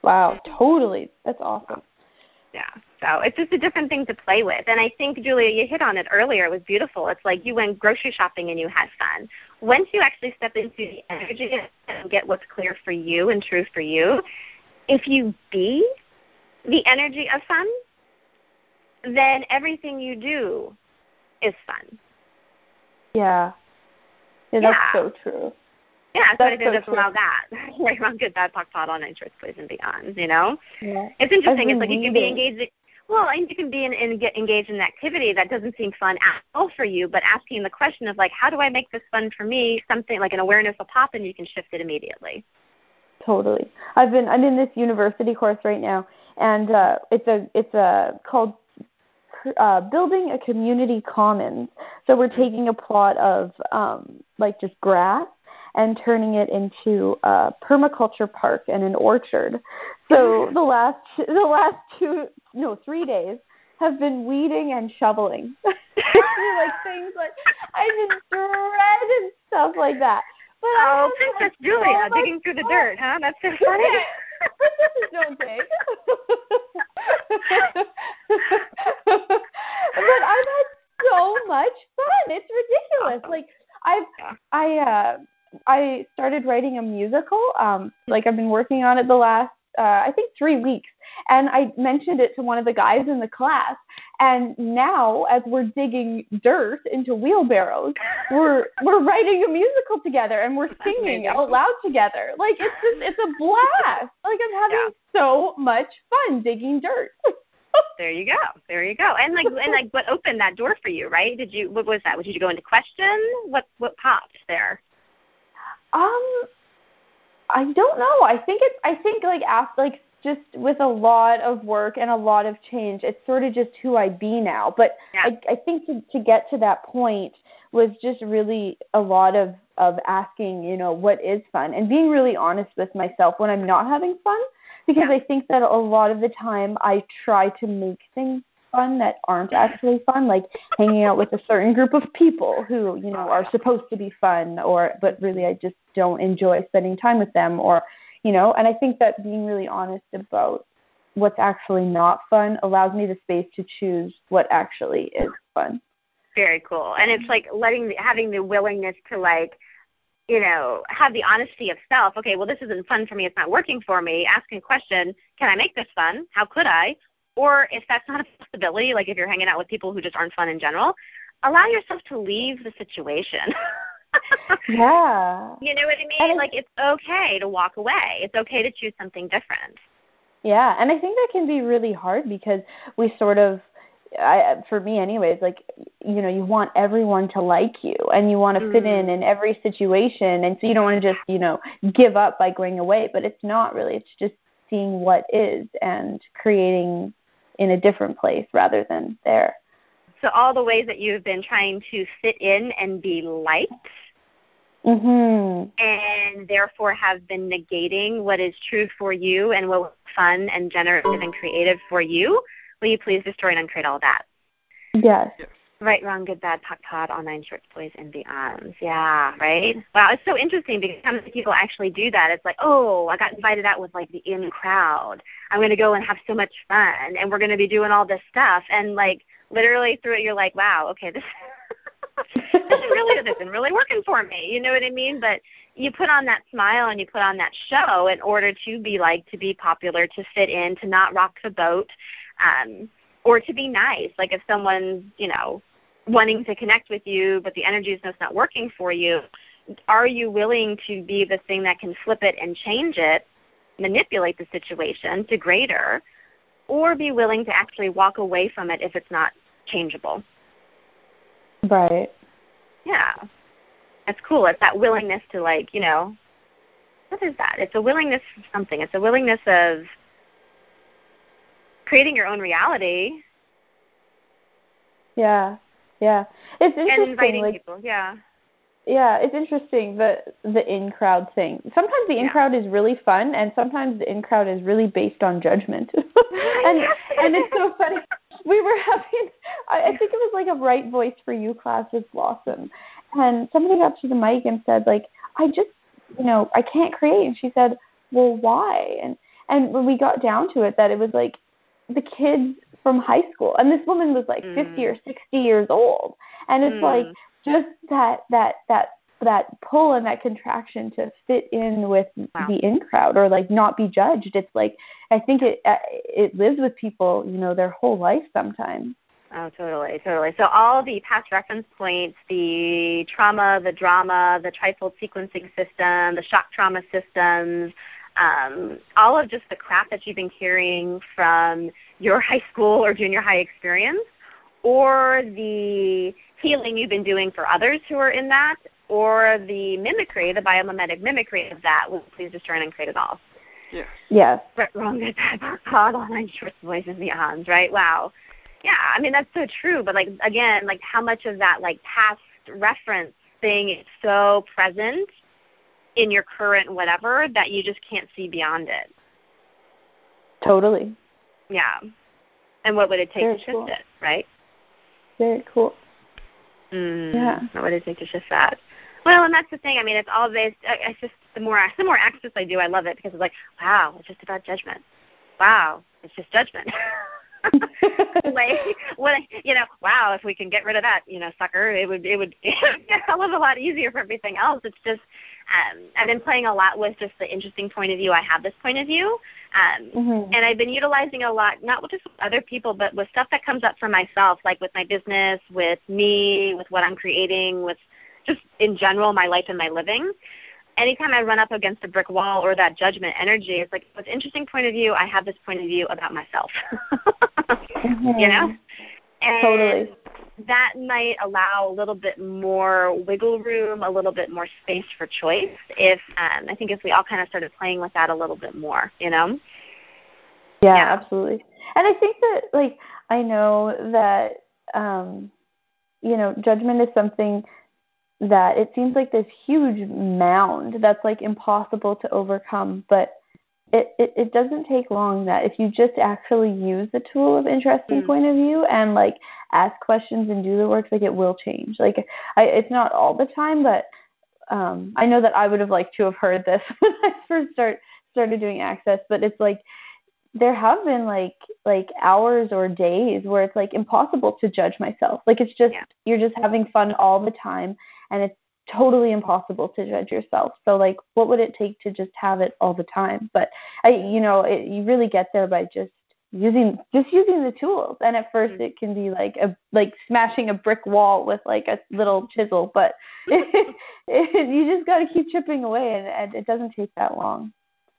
S1: Wow, totally. That's awesome.
S2: Yeah. So it's just a different thing to play with. And I think, Julia, you hit on it earlier. It was beautiful. It's like you went grocery shopping and you had fun. Once you actually step into the energy and get what's clear for you and true for you, if you be the energy of fun, then everything you do is fun.
S1: Yeah. Yeah, that's yeah. so true.
S2: Yeah, so I think that's allow that. right around good, bad, POC, POD, on interest, plays, and beyond. You know, yeah. it's interesting. It's like you can be engaged. Well, and you can be in, in get engaged in an activity that doesn't seem fun at all for you, but asking the question of like, how do I make this fun for me? Something like an awareness will pop, and you can shift it immediately.
S1: Totally. I've been I'm in this university course right now, and uh, it's a it's a called uh, building a community commons. So we're taking a plot of um, like just grass and turning it into a permaculture park and an orchard. So the last the last two no three days have been weeding and shoveling. like things like I've been dreading stuff like that.
S2: But oh, Princess like, Julia so digging through the dirt, huh? That's so funny.
S1: Don't dig. but I've had so much fun. It's ridiculous. Like I've I uh I started writing a musical. Um, like I've been working on it the last uh, I think three weeks, and I mentioned it to one of the guys in the class. And now, as we're digging dirt into wheelbarrows, we're we're writing a musical together, and we're singing out loud together. Like it's just it's a blast. Like I'm having yeah. so much fun digging dirt.
S2: there you go. There you go. And like and like what opened that door for you, right? Did you what was that? Did you go into question? What what popped there?
S1: Um, I don't know. I think it's. I think like after like just with a lot of work and a lot of change, it's sort of just who I be now. But yeah. I, I think to to get to that point was just really a lot of of asking, you know, what is fun and being really honest with myself when I'm not having fun because yeah. I think that a lot of the time I try to make things fun that aren't actually fun, like hanging out with a certain group of people who, you know, are supposed to be fun or but really I just don't enjoy spending time with them or you know, and I think that being really honest about what's actually not fun allows me the space to choose what actually is fun.
S2: Very cool. And it's like letting the, having the willingness to like you know, have the honesty of self. Okay, well, this isn't fun for me. It's not working for me. Asking a question, can I make this fun? How could I? Or if that's not a possibility, like if you're hanging out with people who just aren't fun in general, allow yourself to leave the situation.
S1: yeah.
S2: You know what I mean? And like it's okay to walk away. It's okay to choose something different.
S1: Yeah, and I think that can be really hard because we sort of I, for me anyways like you know you want everyone to like you and you want to mm-hmm. fit in mm-hmm. in every situation and so you don't want to just you know give up by going away but it's not really it's just seeing what is and creating in a different place rather than there
S2: so all the ways that you've been trying to fit in and be liked
S1: mm-hmm.
S2: and therefore have been negating what is true for you and what was fun and generative and creative for you Will you please destroy and uncreate all that?
S1: Yes.
S2: Right, wrong, good, bad, POC, POD, all nine shorts, boys, and beyonds. Yeah, right? Wow, it's so interesting because how many people actually do that. It's like, oh, I got invited out with like the in crowd. I'm going to go and have so much fun, and we're going to be doing all this stuff. And like literally through it, you're like, wow, okay, this this is really isn't really working for me. You know what I mean? But you put on that smile and you put on that show in order to be like, to be popular, to fit in, to not rock the boat, um, or to be nice. Like if someone's, you know, wanting to connect with you, but the energy is just not working for you, are you willing to be the thing that can flip it and change it, manipulate the situation to greater, or be willing to actually walk away from it if it's not changeable?
S1: Right.
S2: Yeah. That's cool. It's that willingness to like, you know, what is that? It's a willingness for something. It's a willingness of creating your own reality.
S1: Yeah, yeah. It's interesting.
S2: And inviting
S1: like,
S2: people. Yeah.
S1: Yeah, it's interesting the the in crowd thing. Sometimes the in crowd is really fun, and sometimes the in crowd is really based on judgment. and and it's so funny. We were having, I, I think it was like a right voice for you class with Blossom, and somebody got to the mic and said like, I just, you know, I can't create, and she said, well, why? And and when we got down to it, that it was like the kids from high school and this woman was like mm. 50 or 60 years old and it's mm. like just that that that that pull and that contraction to fit in with wow. the in crowd or like not be judged it's like i think it uh, it lives with people you know their whole life sometimes
S2: Oh, totally, totally. So all the past reference points, the trauma, the drama, the trifold sequencing system, the shock trauma systems, um, all of just the crap that you've been carrying from your high school or junior high experience, or the healing you've been doing for others who are in that, or the mimicry, the biomimetic mimicry of that, will please destroy and uncreate it all.
S3: Yes.
S1: Yes.
S2: Right, wrong, good, bad, God, all nine shorts, voices, beyonds, right? Wow. Yeah, I mean that's so true. But like again, like how much of that like past reference thing is so present in your current whatever that you just can't see beyond it.
S1: Totally.
S2: Yeah. And what would it take
S1: Very
S2: to shift
S1: cool.
S2: it, right?
S1: Very cool.
S2: Mm,
S1: yeah.
S2: What would it take to shift that? Well, and that's the thing. I mean, it's all based. It's just the more the more access I do, I love it because it's like, wow, it's just about judgment. Wow, it's just judgment. like what you know wow if we can get rid of that you know sucker it would it would be a hell of a lot easier for everything else it's just um i've been playing a lot with just the interesting point of view i have this point of view um
S1: mm-hmm.
S2: and i've been utilizing a lot not with just with other people but with stuff that comes up for myself like with my business with me with what i'm creating with just in general my life and my living anytime I run up against a brick wall or that judgment energy, it's like, what's interesting point of view, I have this point of view about myself.
S1: mm-hmm.
S2: You know? And
S1: totally.
S2: that might allow a little bit more wiggle room, a little bit more space for choice. If um, I think if we all kind of started playing with that a little bit more, you know.
S1: Yeah, yeah. absolutely. And I think that like I know that um, you know judgment is something that it seems like this huge mound that's like impossible to overcome but it, it, it doesn't take long that if you just actually use the tool of interesting mm. point of view and like ask questions and do the work, like it will change. Like I, it's not all the time, but um, I know that I would have liked to have heard this when I first start started doing access, but it's like there have been like like hours or days where it's like impossible to judge myself. Like it's just yeah. you're just having fun all the time and it's totally impossible to judge yourself. So like what would it take to just have it all the time? But I you know, it, you really get there by just using just using the tools and at 1st mm-hmm. it can be like a like smashing a brick wall with like a little chisel but it, it, you just got to keep chipping away and, and it doesn't take that long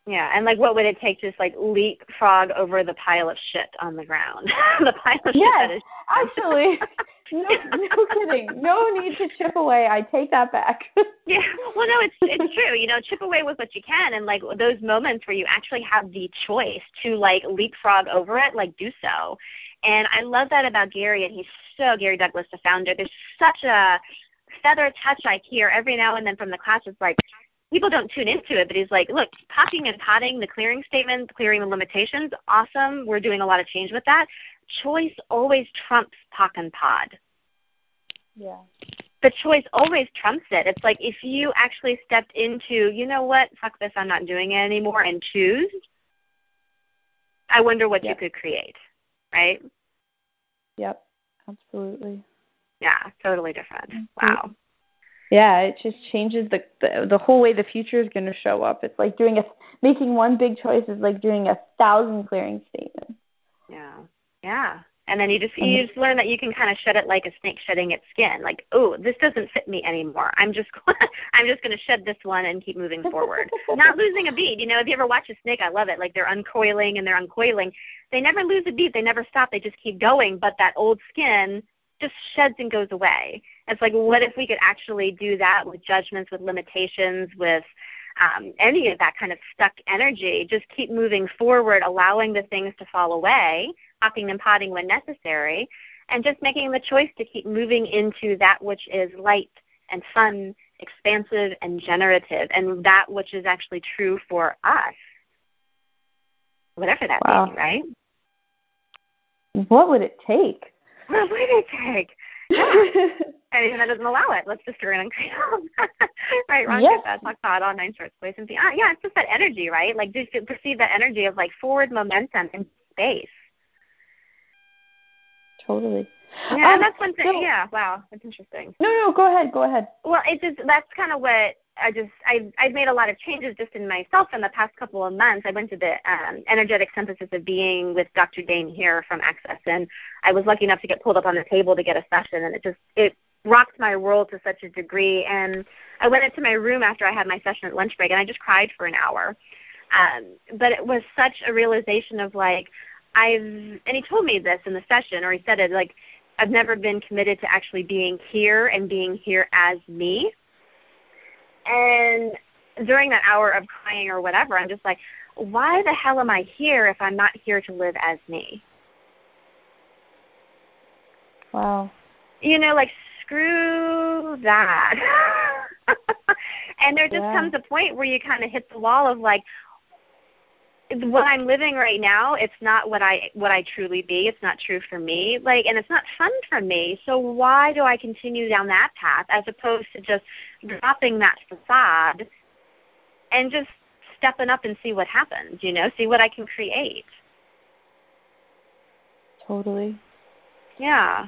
S2: yeah, and like what would it take to just like leapfrog over the pile of shit on the ground? the pile of
S1: yes,
S2: shit. Yes,
S1: actually, no, no kidding. No need to chip away. I take that back.
S2: yeah, well, no, it's it's true. You know, chip away with what you can, and like those moments where you actually have the choice to like leapfrog over it, like do so. And I love that about Gary, and he's so Gary Douglas, the founder. There's such a feather touch I hear every now and then from the class. It's like people don't tune into it, but he's like, look, popping and potting the clearing statement, clearing the limitations, awesome. We're doing a lot of change with that. Choice always trumps POC and POD.
S1: Yeah.
S2: The choice always trumps it. It's like if you actually stepped into, you know what, fuck this, I'm not doing it anymore, and choose, I wonder what yep. you could create, right?
S1: Yep, absolutely.
S2: Yeah, totally different. Mm-hmm. Wow
S1: yeah it just changes the, the the whole way the future is going to show up. It's like doing a making one big choice is like doing a thousand clearing statements.
S2: Yeah. Yeah. And then you just you mm-hmm. just learn that you can kind of shed it like a snake shedding its skin. Like oh this doesn't fit me anymore. I'm just i'm just going to shed this one and keep moving forward. Not losing a beat you know if you ever watch a snake i love it. Like they're uncoiling and they're uncoiling. They never lose a beat they never stop. They just keep going. But that old skin just sheds and goes away. It's like, what if we could actually do that with judgments, with limitations, with um, any of that kind of stuck energy? Just keep moving forward, allowing the things to fall away, popping and potting when necessary, and just making the choice to keep moving into that which is light and fun, expansive and generative, and that which is actually true for us. Whatever that wow. be, right?
S1: What would it take?
S2: What would it take? Anything that doesn't allow it, let's just turn and create right, Ron yes. that talk about all nine short space and beyond. Yeah, it's just that energy, right? Like just to perceive that energy of like forward momentum in space.
S1: Totally.
S2: Yeah, um, that's one thing. So, yeah, wow, that's interesting.
S1: No, no, go ahead, go ahead.
S2: Well, it's just that's kind of what I just I I've made a lot of changes just in myself in the past couple of months. I went to the um, energetic synthesis of being with Dr. Dain Heer from Access, and I was lucky enough to get pulled up on the table to get a session, and it just it rocked my world to such a degree. And I went into my room after I had my session at lunch break, and I just cried for an hour. Um, but it was such a realization of like I've and he told me this in the session, or he said it like I've never been committed to actually being here and being here as me and during that hour of crying or whatever, I'm just like, why the hell am I here if I'm not here to live as me?
S1: Wow.
S2: You know, like screw that. and there just yeah. comes a point where you kind of hit the wall of like, what I'm living right now, it's not what I what I truly be. It's not true for me. Like and it's not fun for me. So why do I continue down that path as opposed to just dropping that facade and just stepping up and see what happens, you know, see what I can create.
S1: Totally.
S2: Yeah.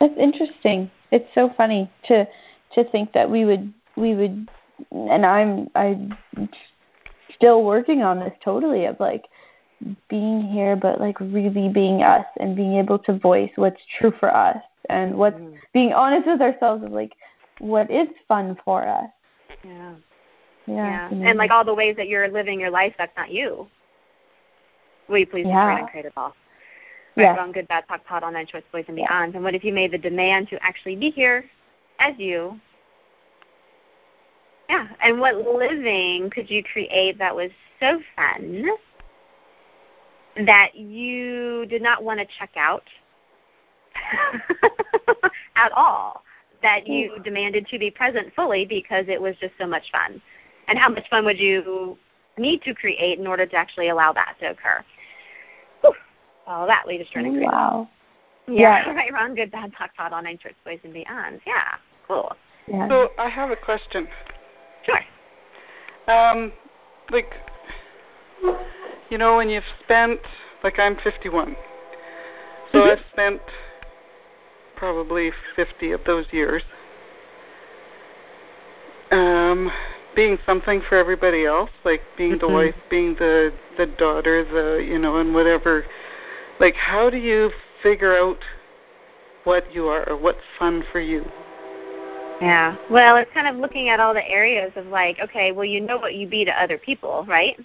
S1: That's interesting. It's so funny to to think that we would we would and I'm I still working on this totally of like being here but like really being us and being able to voice what's true for us and what's mm. being honest with ourselves of like what is fun for us.
S2: Yeah. Yeah. yeah. And like all the ways that you're living your life that's not you. Will you please yeah. and create it all? Right yeah. on Good Bad POC POD on Choice Boys and Beyond. And what if you made the demand to actually be here as you yeah. And what living could you create that was so fun that you did not want to check out at all? That you mm. demanded to be present fully because it was just so much fun. And how much fun would you need to create in order to actually allow that to occur. Whew. All that leads to an
S1: Wow.
S2: Yeah,
S1: Yeah.
S2: right, wrong, good, bad, POC, thought, all nine shorts, boys, and beyond. Yeah, cool.
S1: Yeah.
S3: So I have a question.
S2: Sure.
S3: Um, like, you know, when you've spent, like, I'm 51, so
S2: Mhm.
S3: I've spent probably 50 of those years um, being something for everybody else, like being the
S2: Mhm.
S3: wife, being the the daughter, the you know, and whatever. Like, how do you figure out what you are or what's fun for you?
S2: Yeah. Well, it's kind of looking at all the areas of like, okay, well, you know what you be to other people, right?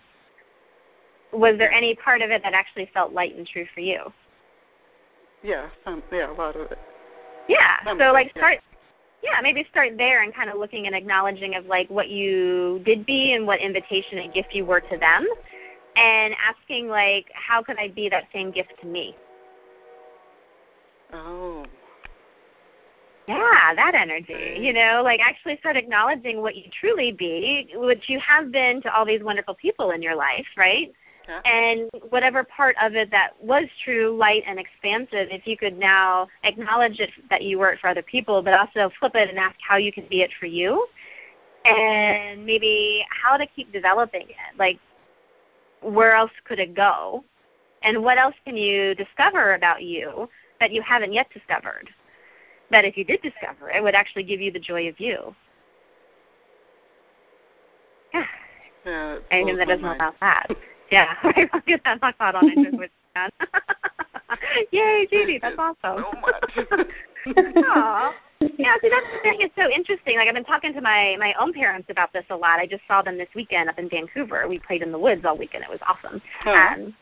S2: Was there any part of it that actually felt light and true for you?
S3: Yeah, some, yeah, a lot of it.
S2: Yeah.
S3: Some
S2: so
S3: of it,
S2: like
S3: yeah.
S2: start yeah, maybe start there and kind of looking and acknowledging of like what you did be and what invitation and gift you were to them and asking like how could I be that same gift to me?
S3: Oh,
S2: Yeah, that energy. You know, like actually start acknowledging what you truly be, which you have been to all these wonderful people in your life, right?
S3: yeah.
S2: And whatever part of it that was true, light, and expansive, if you could now acknowledge it that you were it for other people, but also flip it and ask how you can be it for you, and maybe how to keep developing it. Like, where else could it go? And what else can you discover about you that you haven't yet discovered? That if you did discover it, would actually give you the joy of you. Yeah.
S3: Yeah, it
S2: Anything that doesn't
S3: mind.
S2: allow that. Yeah, right. I'll get that knocked out on that. Yay, Judy, that's awesome.
S3: So much.
S2: Aw. Yeah, see that's the thing. It's so interesting. Like I've been talking to my my own parents about this a lot. I just saw them this weekend up in Vancouver. We played in the woods all weekend. It was awesome. Um,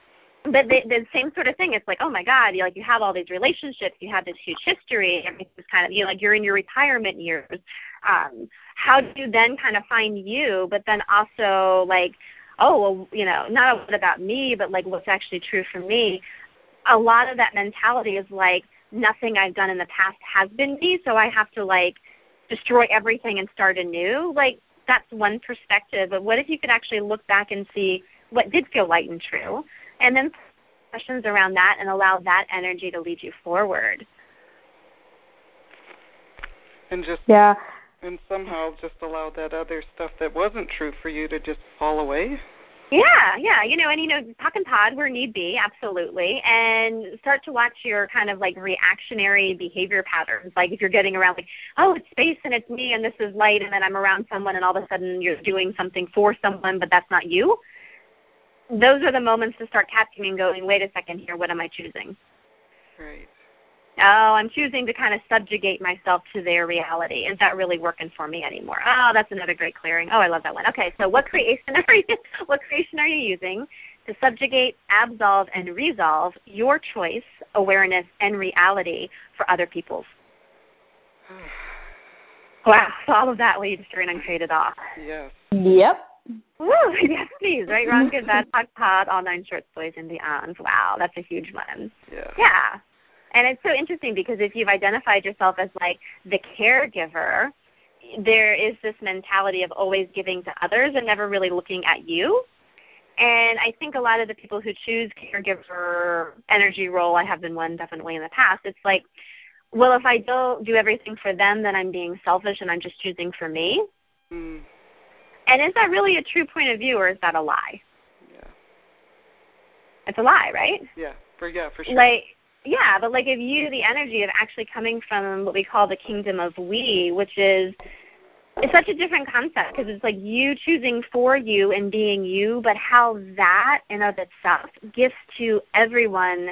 S2: but the, the same sort of thing. It's like, oh my God, you like you have all these relationships, you have this huge history. Everything's kind of you know, like you're in your retirement years. Um, how do you then kind of find you, but then also like, oh, well, you know, not what about me, but like what's actually true for me. A lot of that mentality is like nothing I've done in the past has been me, so I have to like destroy everything and start anew. Like that's one perspective. But what if you could actually look back and see what did feel light and true, and then questions around that and allow that energy to lead you forward.
S3: and just
S1: Yeah.
S3: and somehow just allow that other stuff that wasn't true for you to just fall away.
S2: Yeah, yeah, you know, and you know, POC and POD where need be, absolutely, and start to watch your kind of like reactionary behavior patterns. Like if you're getting around like, oh, it's space and it's me and this is light, and then I'm around someone and all of a sudden you're doing something for someone, but that's not you. Those are the moments to start catching and going, wait a second here, what am I choosing?
S3: Right.
S2: Oh, I'm choosing to kind of subjugate myself to their reality. Is that really working for me anymore? Oh, that's another great clearing. Oh, I love that one. Okay, so what creation are you, what creation are you using to subjugate, absolve, and resolve your choice, awareness, and reality for other people's? Wow, so all of that leads to an uncreated off.
S3: yes.
S1: Yep.
S2: Woo, yes, please. Right, wrong, good, bad, POC, POD, all nine shorts, boys, and beyond. Wow, that's a huge one.
S3: Yeah.
S2: Yeah. And it's so interesting because if you've identified yourself as like the caregiver, there is this mentality of always giving to others and never really looking at you. And I think a lot of the people who choose caregiver energy role, I have been one definitely in the past, it's like, well, if I don't do everything for them, then I'm being selfish and I'm just choosing for me.
S3: Mm,
S2: And is that really a true point of view or is that a lie?
S3: yeah.
S2: It's a lie, right?
S3: Yeah. For yeah, for sure.
S2: like yeah but like if you the energy of actually coming from what we call the kingdom of we which is it's such a different concept because it's like you choosing for you and being you but how that in of itself gives to everyone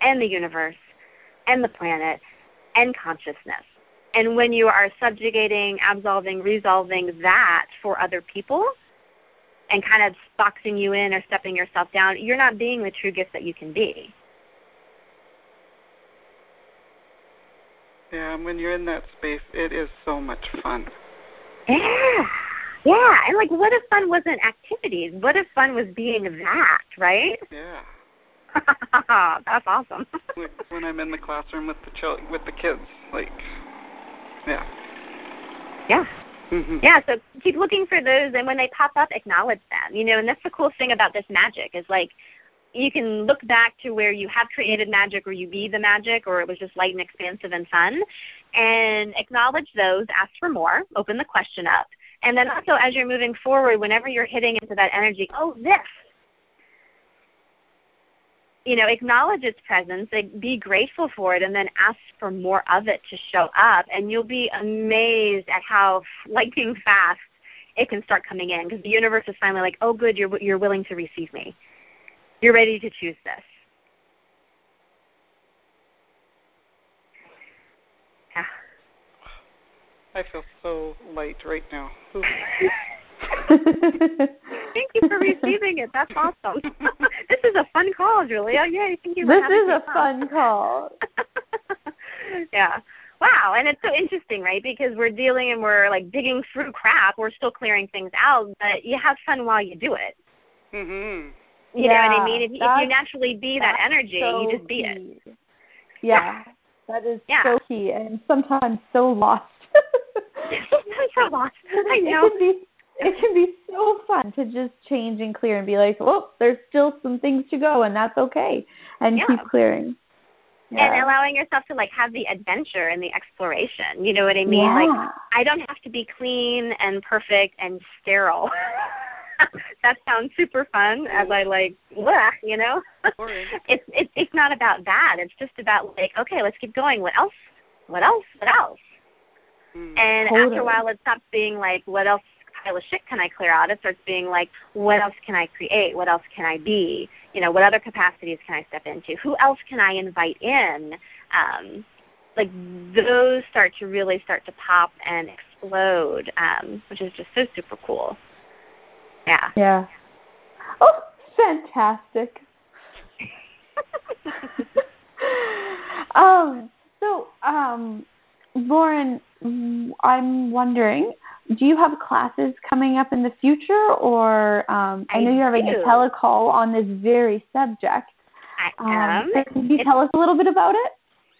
S2: and the universe and the planet and consciousness and when you are subjugating absolving resolving that for other people and kind of boxing you in or stepping yourself down you're not being the true gift that you can be
S3: yeah, and when you're in that space, it is so much fun.
S2: Yeah. Yeah. And like what if fun wasn't activities? What if fun was being that, right?
S3: Yeah.
S2: That's awesome.
S3: like when I'm in the classroom with the chil- with the kids, like, yeah.
S2: yeah. Mm-hmm. Yeah, so keep looking for those, and when they pop up, acknowledge them. You know, and that's the cool thing about this magic is like you can look back to where you have created magic, or you be the magic, or it was just light and expansive and fun, and acknowledge those. Ask for more. Open the question up, and then also as you're moving forward, whenever you're hitting into that energy, oh this, you know, acknowledge its presence, be grateful for it, and then ask for more of it to show up. And you'll be amazed at how lightning fast it can start coming in because the universe is finally like, oh, good, you're, you're willing to receive me. You're ready to choose this.
S3: Yeah. I feel so light right now.
S2: Thank you for receiving it. That's awesome. this is a fun call, Julia. Yay, thank you.
S1: This is a fun call.
S2: yeah. Wow, and it's so interesting, right? Because we're dealing and we're like digging through crap. We're still clearing things out, but you have fun while you do it.
S3: Mhm.
S2: You
S1: yeah,
S2: know what I mean? If, if you naturally be that energy,
S1: so
S2: you just be
S1: key.
S2: it.
S1: Yeah, that is
S2: yeah.
S1: so key, and sometimes so lost.
S2: I'm so lost. I know.
S1: It can be it can be so fun to just change and clear and be like, oh, there's still some things to go, and that's okay, and
S2: yeah.
S1: keep clearing. Yeah.
S2: And allowing yourself to like have the adventure and the exploration. You know what I mean?
S1: Yeah.
S2: Like I don't have to be clean and perfect and sterile. that sounds super fun as I like bleh, you know? it's it's it's not about that. It's just about like, okay, let's keep going. What else? What else? What else?
S3: Mm.
S2: And
S1: Totally.
S2: after a while it stops being like, what else pile of shit can I clear out? It starts being like, what else can I create? What else can I be? You know, what other capacities can I step into? Who else can I invite in? Um, like those start to really start to pop and explode, um, which is just so super cool. Yeah.
S1: Yeah. Oh, fantastic. um, so, um, Lauren, I'm wondering, do you have classes coming up in the future, or um, I,
S2: I
S1: know you're having
S2: do.
S1: a telecall on this very subject.
S2: I
S1: Um,
S2: am.
S1: so can you tell us a little bit about it?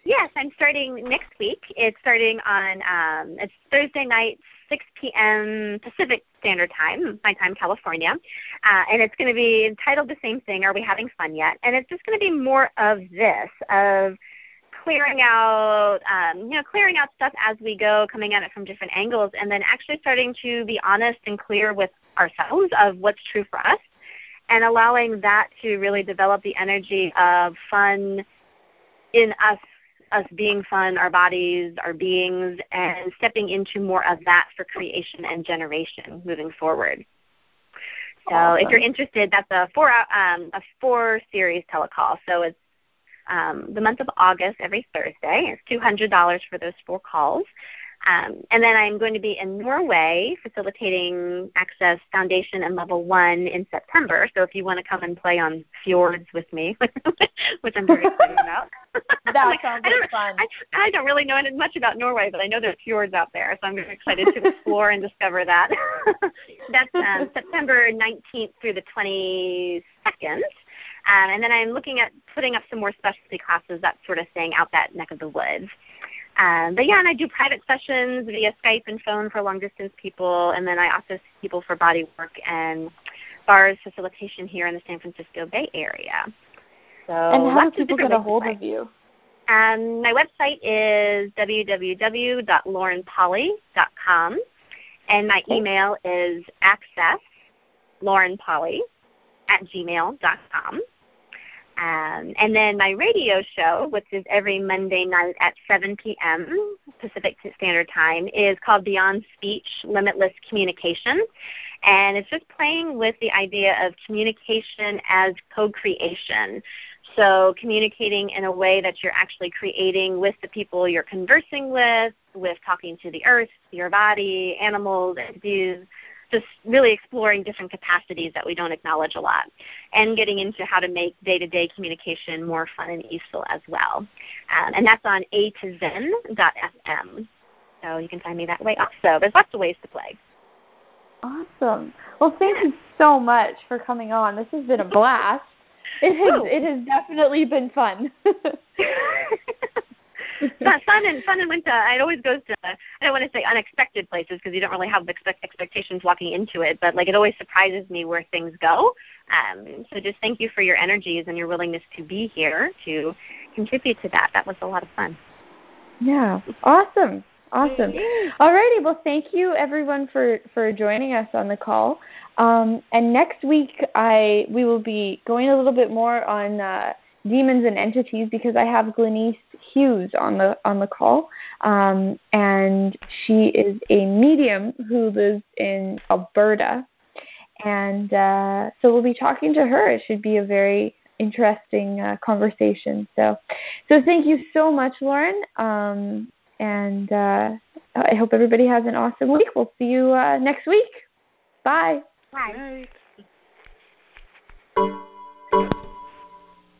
S2: Yes, I'm starting next week. It's starting on um, it's Thursday night, 6 p.m. Pacific Standard Time, my time, California, uh, and it's going to be entitled the same thing. Are we having fun yet? And it's just going to be more of this of clearing out, um, you know, clearing out stuff as we go, coming at it from different angles, and then actually starting to be honest and clear with ourselves of what's true for us, and allowing that to really develop the energy of fun in us us being fun, our bodies, our beings, and stepping into more of that for creation and generation moving forward. So
S1: Awesome.
S2: if you're interested, that's a four um, a four series telecall. So it's um, the month of August every Thursday. It's two hundred dollars for those four calls. Um, and then I'm going to be in Norway facilitating Access Foundation and Level 1 in September. So if you want to come and play on fjords with me, which I'm very excited about.
S1: That
S2: Like,
S1: sounds
S2: I don't,
S1: like fun.
S2: I, I don't really know much about Norway, but I know there's fjords out there, so I'm very excited to explore and discover that. That's um, September 19th through the 22nd. Um, and then I'm looking at putting up some more specialty classes, that sort of thing, out that neck of the woods. Um, but yeah, and I do private sessions via Skype and phone for long distance people, and then I also see people for body work and bars facilitation here in the San Francisco Bay Area. So
S1: and how do people get a hold of you?
S2: Um, my website is www.laurenpolly.com, and my
S1: Okay.
S2: email is access laurenpolly at gmail.com. Um, and then my radio show, which is every Monday night at 7 p.m. Pacific Standard Time, is called Beyond Speech Limitless Communication. And it's just playing with the idea of communication as co creation. So, communicating in a way that you're actually creating with the people you're conversing with, with talking to the earth, your body, animals, entities, just really exploring different capacities that we don't acknowledge a lot and getting into how to make day-to-day communication more fun and useful as well. Um, and that's on a to zen.fm. So you can find me that way also. There's lots of ways to play.
S1: Awesome. Well, thank you so much for coming on. This has been a blast. It has it has definitely been fun.
S2: fun and fun and winter. It always goes to I don't want to say unexpected places because you don't really have the expect- expectations walking into it, but like it always surprises me where things go. Um, so just thank you for your energies and your willingness to be here to contribute to that. That was a lot of fun.
S1: Yeah, awesome. Awesome. Alrighty, well, thank you everyone for for joining us on the call. Um, and next week, I we will be going a little bit more on uh, demons and entities because I have Glenise Hughes on the on the call, um, and she is a medium who lives in Alberta, and uh, so we'll be talking to her. It should be a very interesting uh, conversation. So, so thank you so much, Lauren. Um, and uh, I hope everybody has an awesome week. We'll see you uh, next week. Bye.
S2: Bye.
S3: Bye.